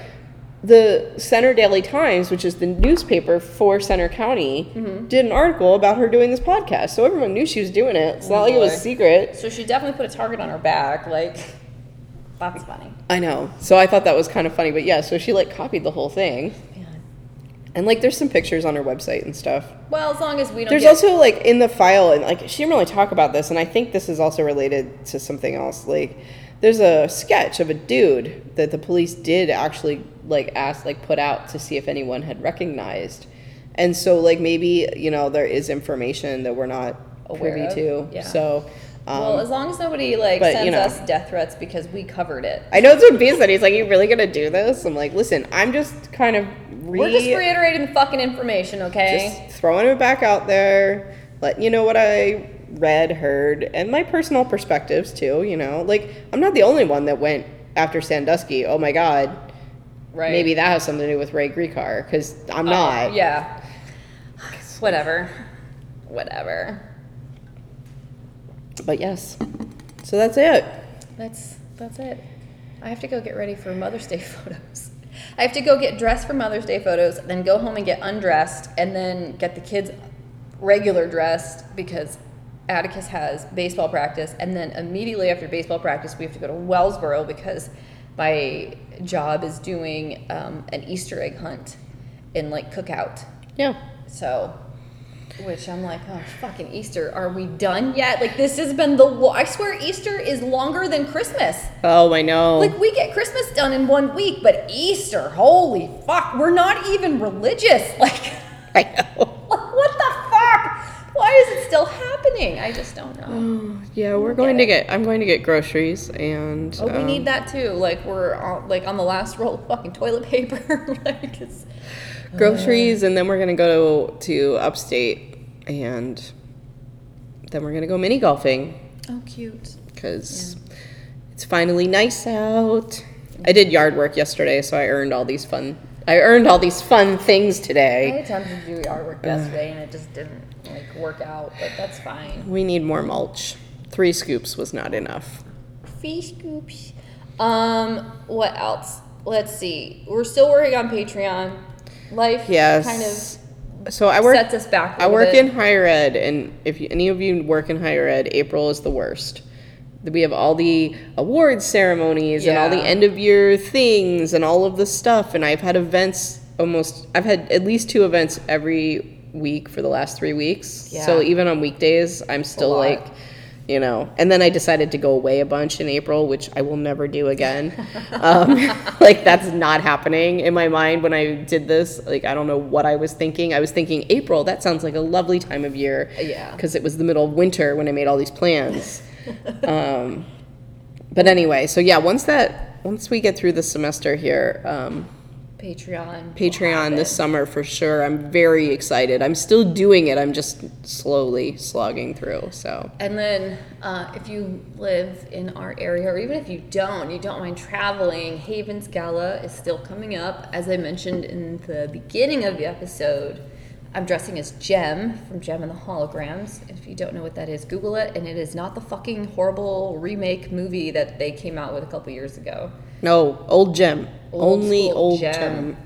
the Centre Daily Times which is the newspaper for Centre County Mm-hmm. did an article about her doing this podcast so everyone knew she was doing it it's Oh, not like it was boy. secret So she definitely put a target on her back. Like that's funny. i know so i thought that was kind of funny but yeah so she like copied the whole thing and like there's some pictures on her website and stuff Well, as long as we don't. There's get, also like in the file, and like she didn't really talk about this, and I think this is also related to something else. Like, there's a sketch of a dude that the police did actually like ask, like put out to see if anyone had recognized, and so like maybe you know there is information that we're not Aware privy of? to. Yeah. So, um, Well, as long as nobody like but, sends you know. us death threats because we covered it. I know it's what B said. He's like, "You really gonna do this?" I'm like, "Listen, I'm just kind of re- We're just reiterating the fucking information, okay? just throwing it back out there, letting you know what I read, heard, and my personal perspectives too. You know, like I'm not the only one that went after Sandusky. Oh my God, right. maybe that has something to do with Ray Gricar because I'm Oh, not. Uh, yeah. Whatever. Whatever. But yes, so that's it. That's that's it. I have to go get ready for Mother's Day photos. I have to go get dressed for Mother's Day photos, then go home and get undressed, and then get the kids regular dressed because Atticus has baseball practice, and then immediately after baseball practice, we have to go to Wellsboro because my job is doing um, an Easter egg hunt in like cookout. Yeah. So, which I'm like, oh, fucking Easter. Are we done yet? Like, this has been the, lo- I swear Easter is longer than Christmas. Oh, I know. Like, we get Christmas done in one week, but Easter, holy fuck, we're not even religious. Like, I know. Like, what the fuck? Why is it still happening? I just don't know. Yeah, we're going to get. I'm going to get groceries and. Oh, we um, need that too. Like, we're on, like on the last roll of fucking toilet paper. like, it's, groceries, and then we're gonna go to upstate, and then we're gonna go mini golfing. oh, cute. because it's finally nice out. I did yard work yesterday, so I earned all these fun. I earned all these fun things today. I attempted to do yard work yesterday and it just didn't like work out, but that's fine. We need more mulch. Three scoops was not enough. Three scoops. Um, what else? Let's see. We're still working on Patreon. Life Yes. kind of So I work. sets us back. a I work bit. in higher ed, and if you, any of you work in higher ed, April is the worst. We have all the awards ceremonies and all the end of year things and all of the stuff. And I've had events almost. I've had at least two events every week for the last three weeks. So even on weekdays, I'm still like you know. And then I decided to go away a bunch in April, which I will never do again. um, like that's not happening in my mind when I did this. Like I don't know what I was thinking. I was thinking April. That sounds like a lovely time of year. Yeah. Because it was the middle of winter when I made all these plans. um, but anyway, so yeah, once that once we get through the semester here, um, Patreon. Patreon this summer for sure. I'm very excited. I'm still doing it. I'm just slowly slogging through. So And then, uh, if you live in our area, or even if you don't, you don't mind traveling, Havens Gala is still coming up. As I mentioned in the beginning of the episode, I'm dressing as Jem from Jem and the Holograms. If you don't know what that is, Google it. And it is not the fucking horrible remake movie that they came out with a couple years ago. No, old Jem. Old Only old Jem, Jem.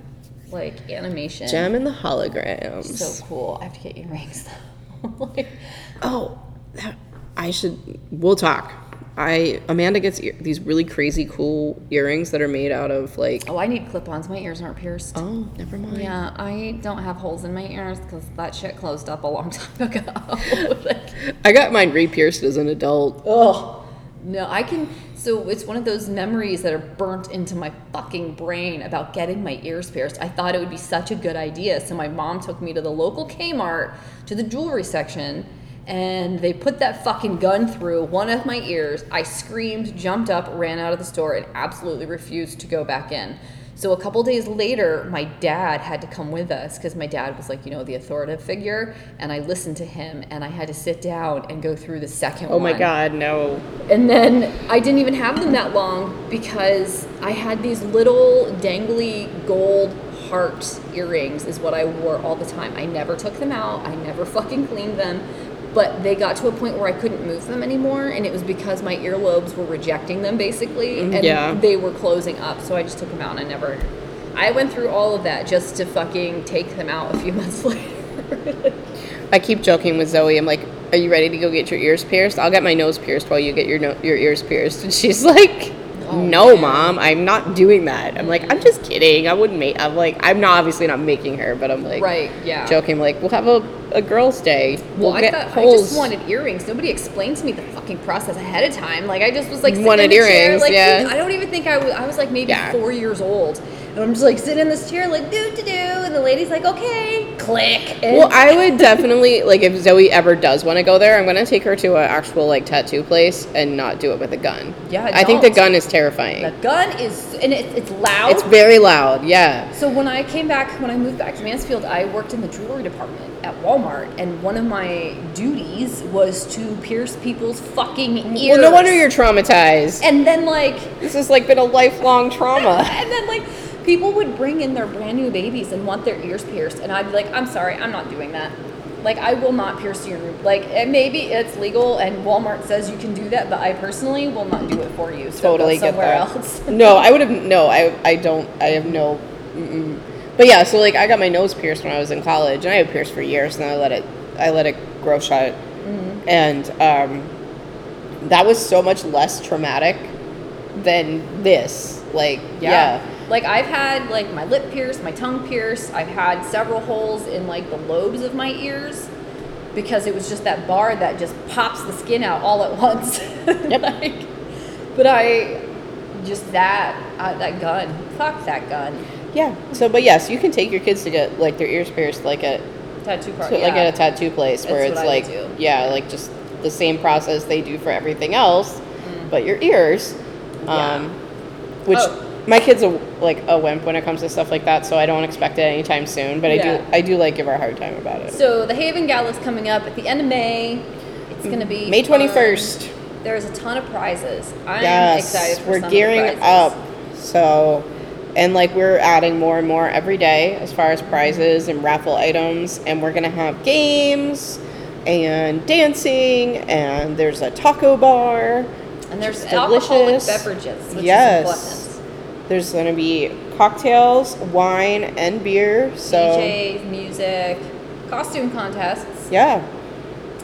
like animation. Jem and the holograms. So cool. I have to get earrings though. like, oh, that, I should. We'll talk. I Amanda gets ear, these really crazy cool earrings that are made out of like. oh, I need clip-ons. My ears aren't pierced. Oh, never mind. Yeah, I don't have holes in my ears because that shit closed up a long time ago. like, I got mine re-pierced as an adult. oh no, I can. So it's one of those memories that are burnt into my fucking brain about getting my ears pierced. I thought it would be such a good idea, so my mom took me to the local Kmart to the jewelry section. And they put that fucking gun through one of my ears. I screamed, jumped up, ran out of the store, and absolutely refused to go back in. So a couple days later, my dad had to come with us because my dad was like, you know, the authoritative figure, and I listened to him, and I had to sit down and go through the second Oh one. my god, no. And then I didn't even have them that long because I had these little dangly gold heart earrings, is what I wore all the time. I never took them out, I never fucking cleaned them. But they got to a point where I couldn't move them anymore, and it was because my earlobes were rejecting them basically, mm-hmm. and Yeah. they were closing up. So I just took them out, and I never. I went through all of that just to fucking take them out a few months later. I keep joking with Zoe. I'm like, "Are you ready to go get your ears pierced? I'll get my nose pierced while you get your no- your ears pierced." And she's like, Oh, "No, man. mom, I'm not doing that." I'm like, "I'm just kidding. I wouldn't make." I'm like, "I'm not obviously not making her, but I'm like, right? Yeah. joking. Like, we'll have a, a girls' day. Well, We'll I get thought I just wanted earrings. Nobody explained to me the fucking process ahead of time. Like I just was like wanted in the chair, earrings, like yeah. I don't even think I was. I was like maybe Yeah. four years old, and I'm just like sitting in this chair, like do do do, and the lady's like, okay, click. And Well, I would definitely like if Zoe ever does want to go there. I'm gonna take her to an actual like tattoo place and not do it with a gun. Yeah, I think the gun is terrifying. the gun is, and it, it's loud. It's very loud. Yeah. So when I came back, when I moved back to Mansfield, I worked in the jewelry department at Walmart, and one of my duties was to pierce people's fucking ears. Well, no wonder you're traumatized. And then like This has like been a lifelong trauma. and then like people would bring in their brand new babies and want their ears pierced and i'd be like i'm sorry i'm not doing that like i will not pierce your like and maybe it's legal and walmart says you can do that but i personally will not do it for you so totally go get somewhere else no, I would have no. I I don't. I have no. Mm-mm. But yeah, so like I got my nose pierced when I was in college, and I had pierced for years, and I let it. I let it grow shut, Mm-hmm. and um, that was so much less traumatic than this. Like yeah. Like I've had like my lip pierced, my tongue pierced. I've had several holes in like the lobes of my ears because it was just that bar that just pops the skin out all at once. Yep. like, but I just that uh, that gun. Fuck that gun. Yeah. So, but yes, you can take your kids to get like their ears pierced, like at Tattoo part. so, like at a tattoo place where That's it's what I would like yeah, like just the same process they do for everything else, but your ears. Mm. Yeah. Um, which Oh. My kid's a like a wimp when it comes to stuff like that, so I don't expect it anytime soon. But I do I do like give her a hard time about it. So the Haven Gala is coming up at the end of May. It's gonna be May um, fun. twenty first. There's a ton of prizes. I'm Yes, excited for we're some gearing of the prizes. up. So, and like we're adding more and more every day as far as prizes and raffle items, and we're gonna have games and dancing, and there's a taco bar. And there's alcoholic delicious. beverages, which Yes. is There's gonna be cocktails, wine, and beer. So DJs, music, costume contests. yeah,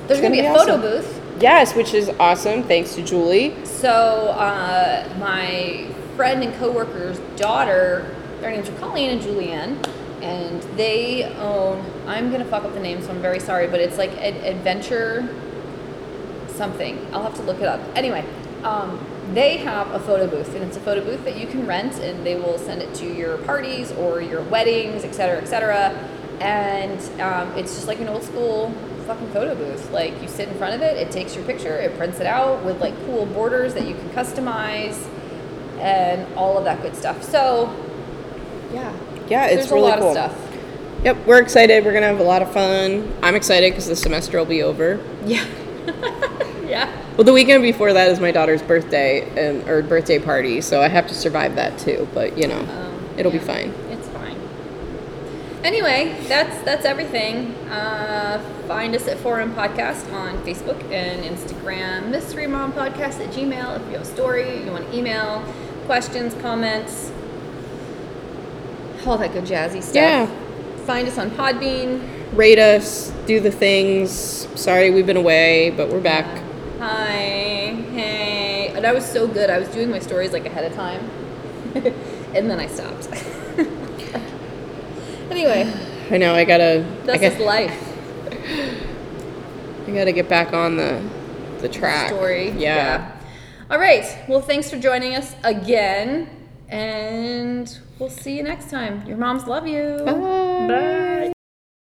There's gonna gonna, be a photo booth. yes, which is awesome. Thanks to Julie. So uh, my friend and coworker's daughter, their names are Colleen and Julianne, and they own. I'm gonna fuck up the name, so I'm very sorry, but it's like an adventure something. I'll have to look it up. Anyway, um, they have a photo booth, and it's a photo booth that you can rent, and they will send it to your parties or your weddings, et cetera, et cetera. And um, it's just like an old school fucking photo booth. Like you sit in front of it, it takes your picture, it prints it out with like cool borders that you can customize, and all of that good stuff. So, yeah, Yeah, it's there's really a lot cool. of stuff. Yep, we're excited. We're gonna have a lot of fun. I'm excited because the semester will be over. Yeah, yeah. Well, the weekend before that is my daughter's birthday and or birthday party, so I have to survive that too. But you know, Um, it'll be fine. It's fine. Anyway, that's that's everything. Uh, find us at Forum Podcast on Facebook and Instagram. Mystery Mom Podcast at Gmail. If you have a story, you want to email, questions, comments, all that good jazzy stuff. Yeah. Find us on Podbean. Rate us, do the things. Sorry, we've been away, but we're back. Hi, hey. And I was so good. I was doing my stories like ahead of time. and then I stopped. anyway, I know. I gotta. I, that's got, just life. I gotta get back on the the track. Story. Yeah. All right. Well, thanks for joining us again. And we'll see you next time. Your moms love you. Bye. Bye.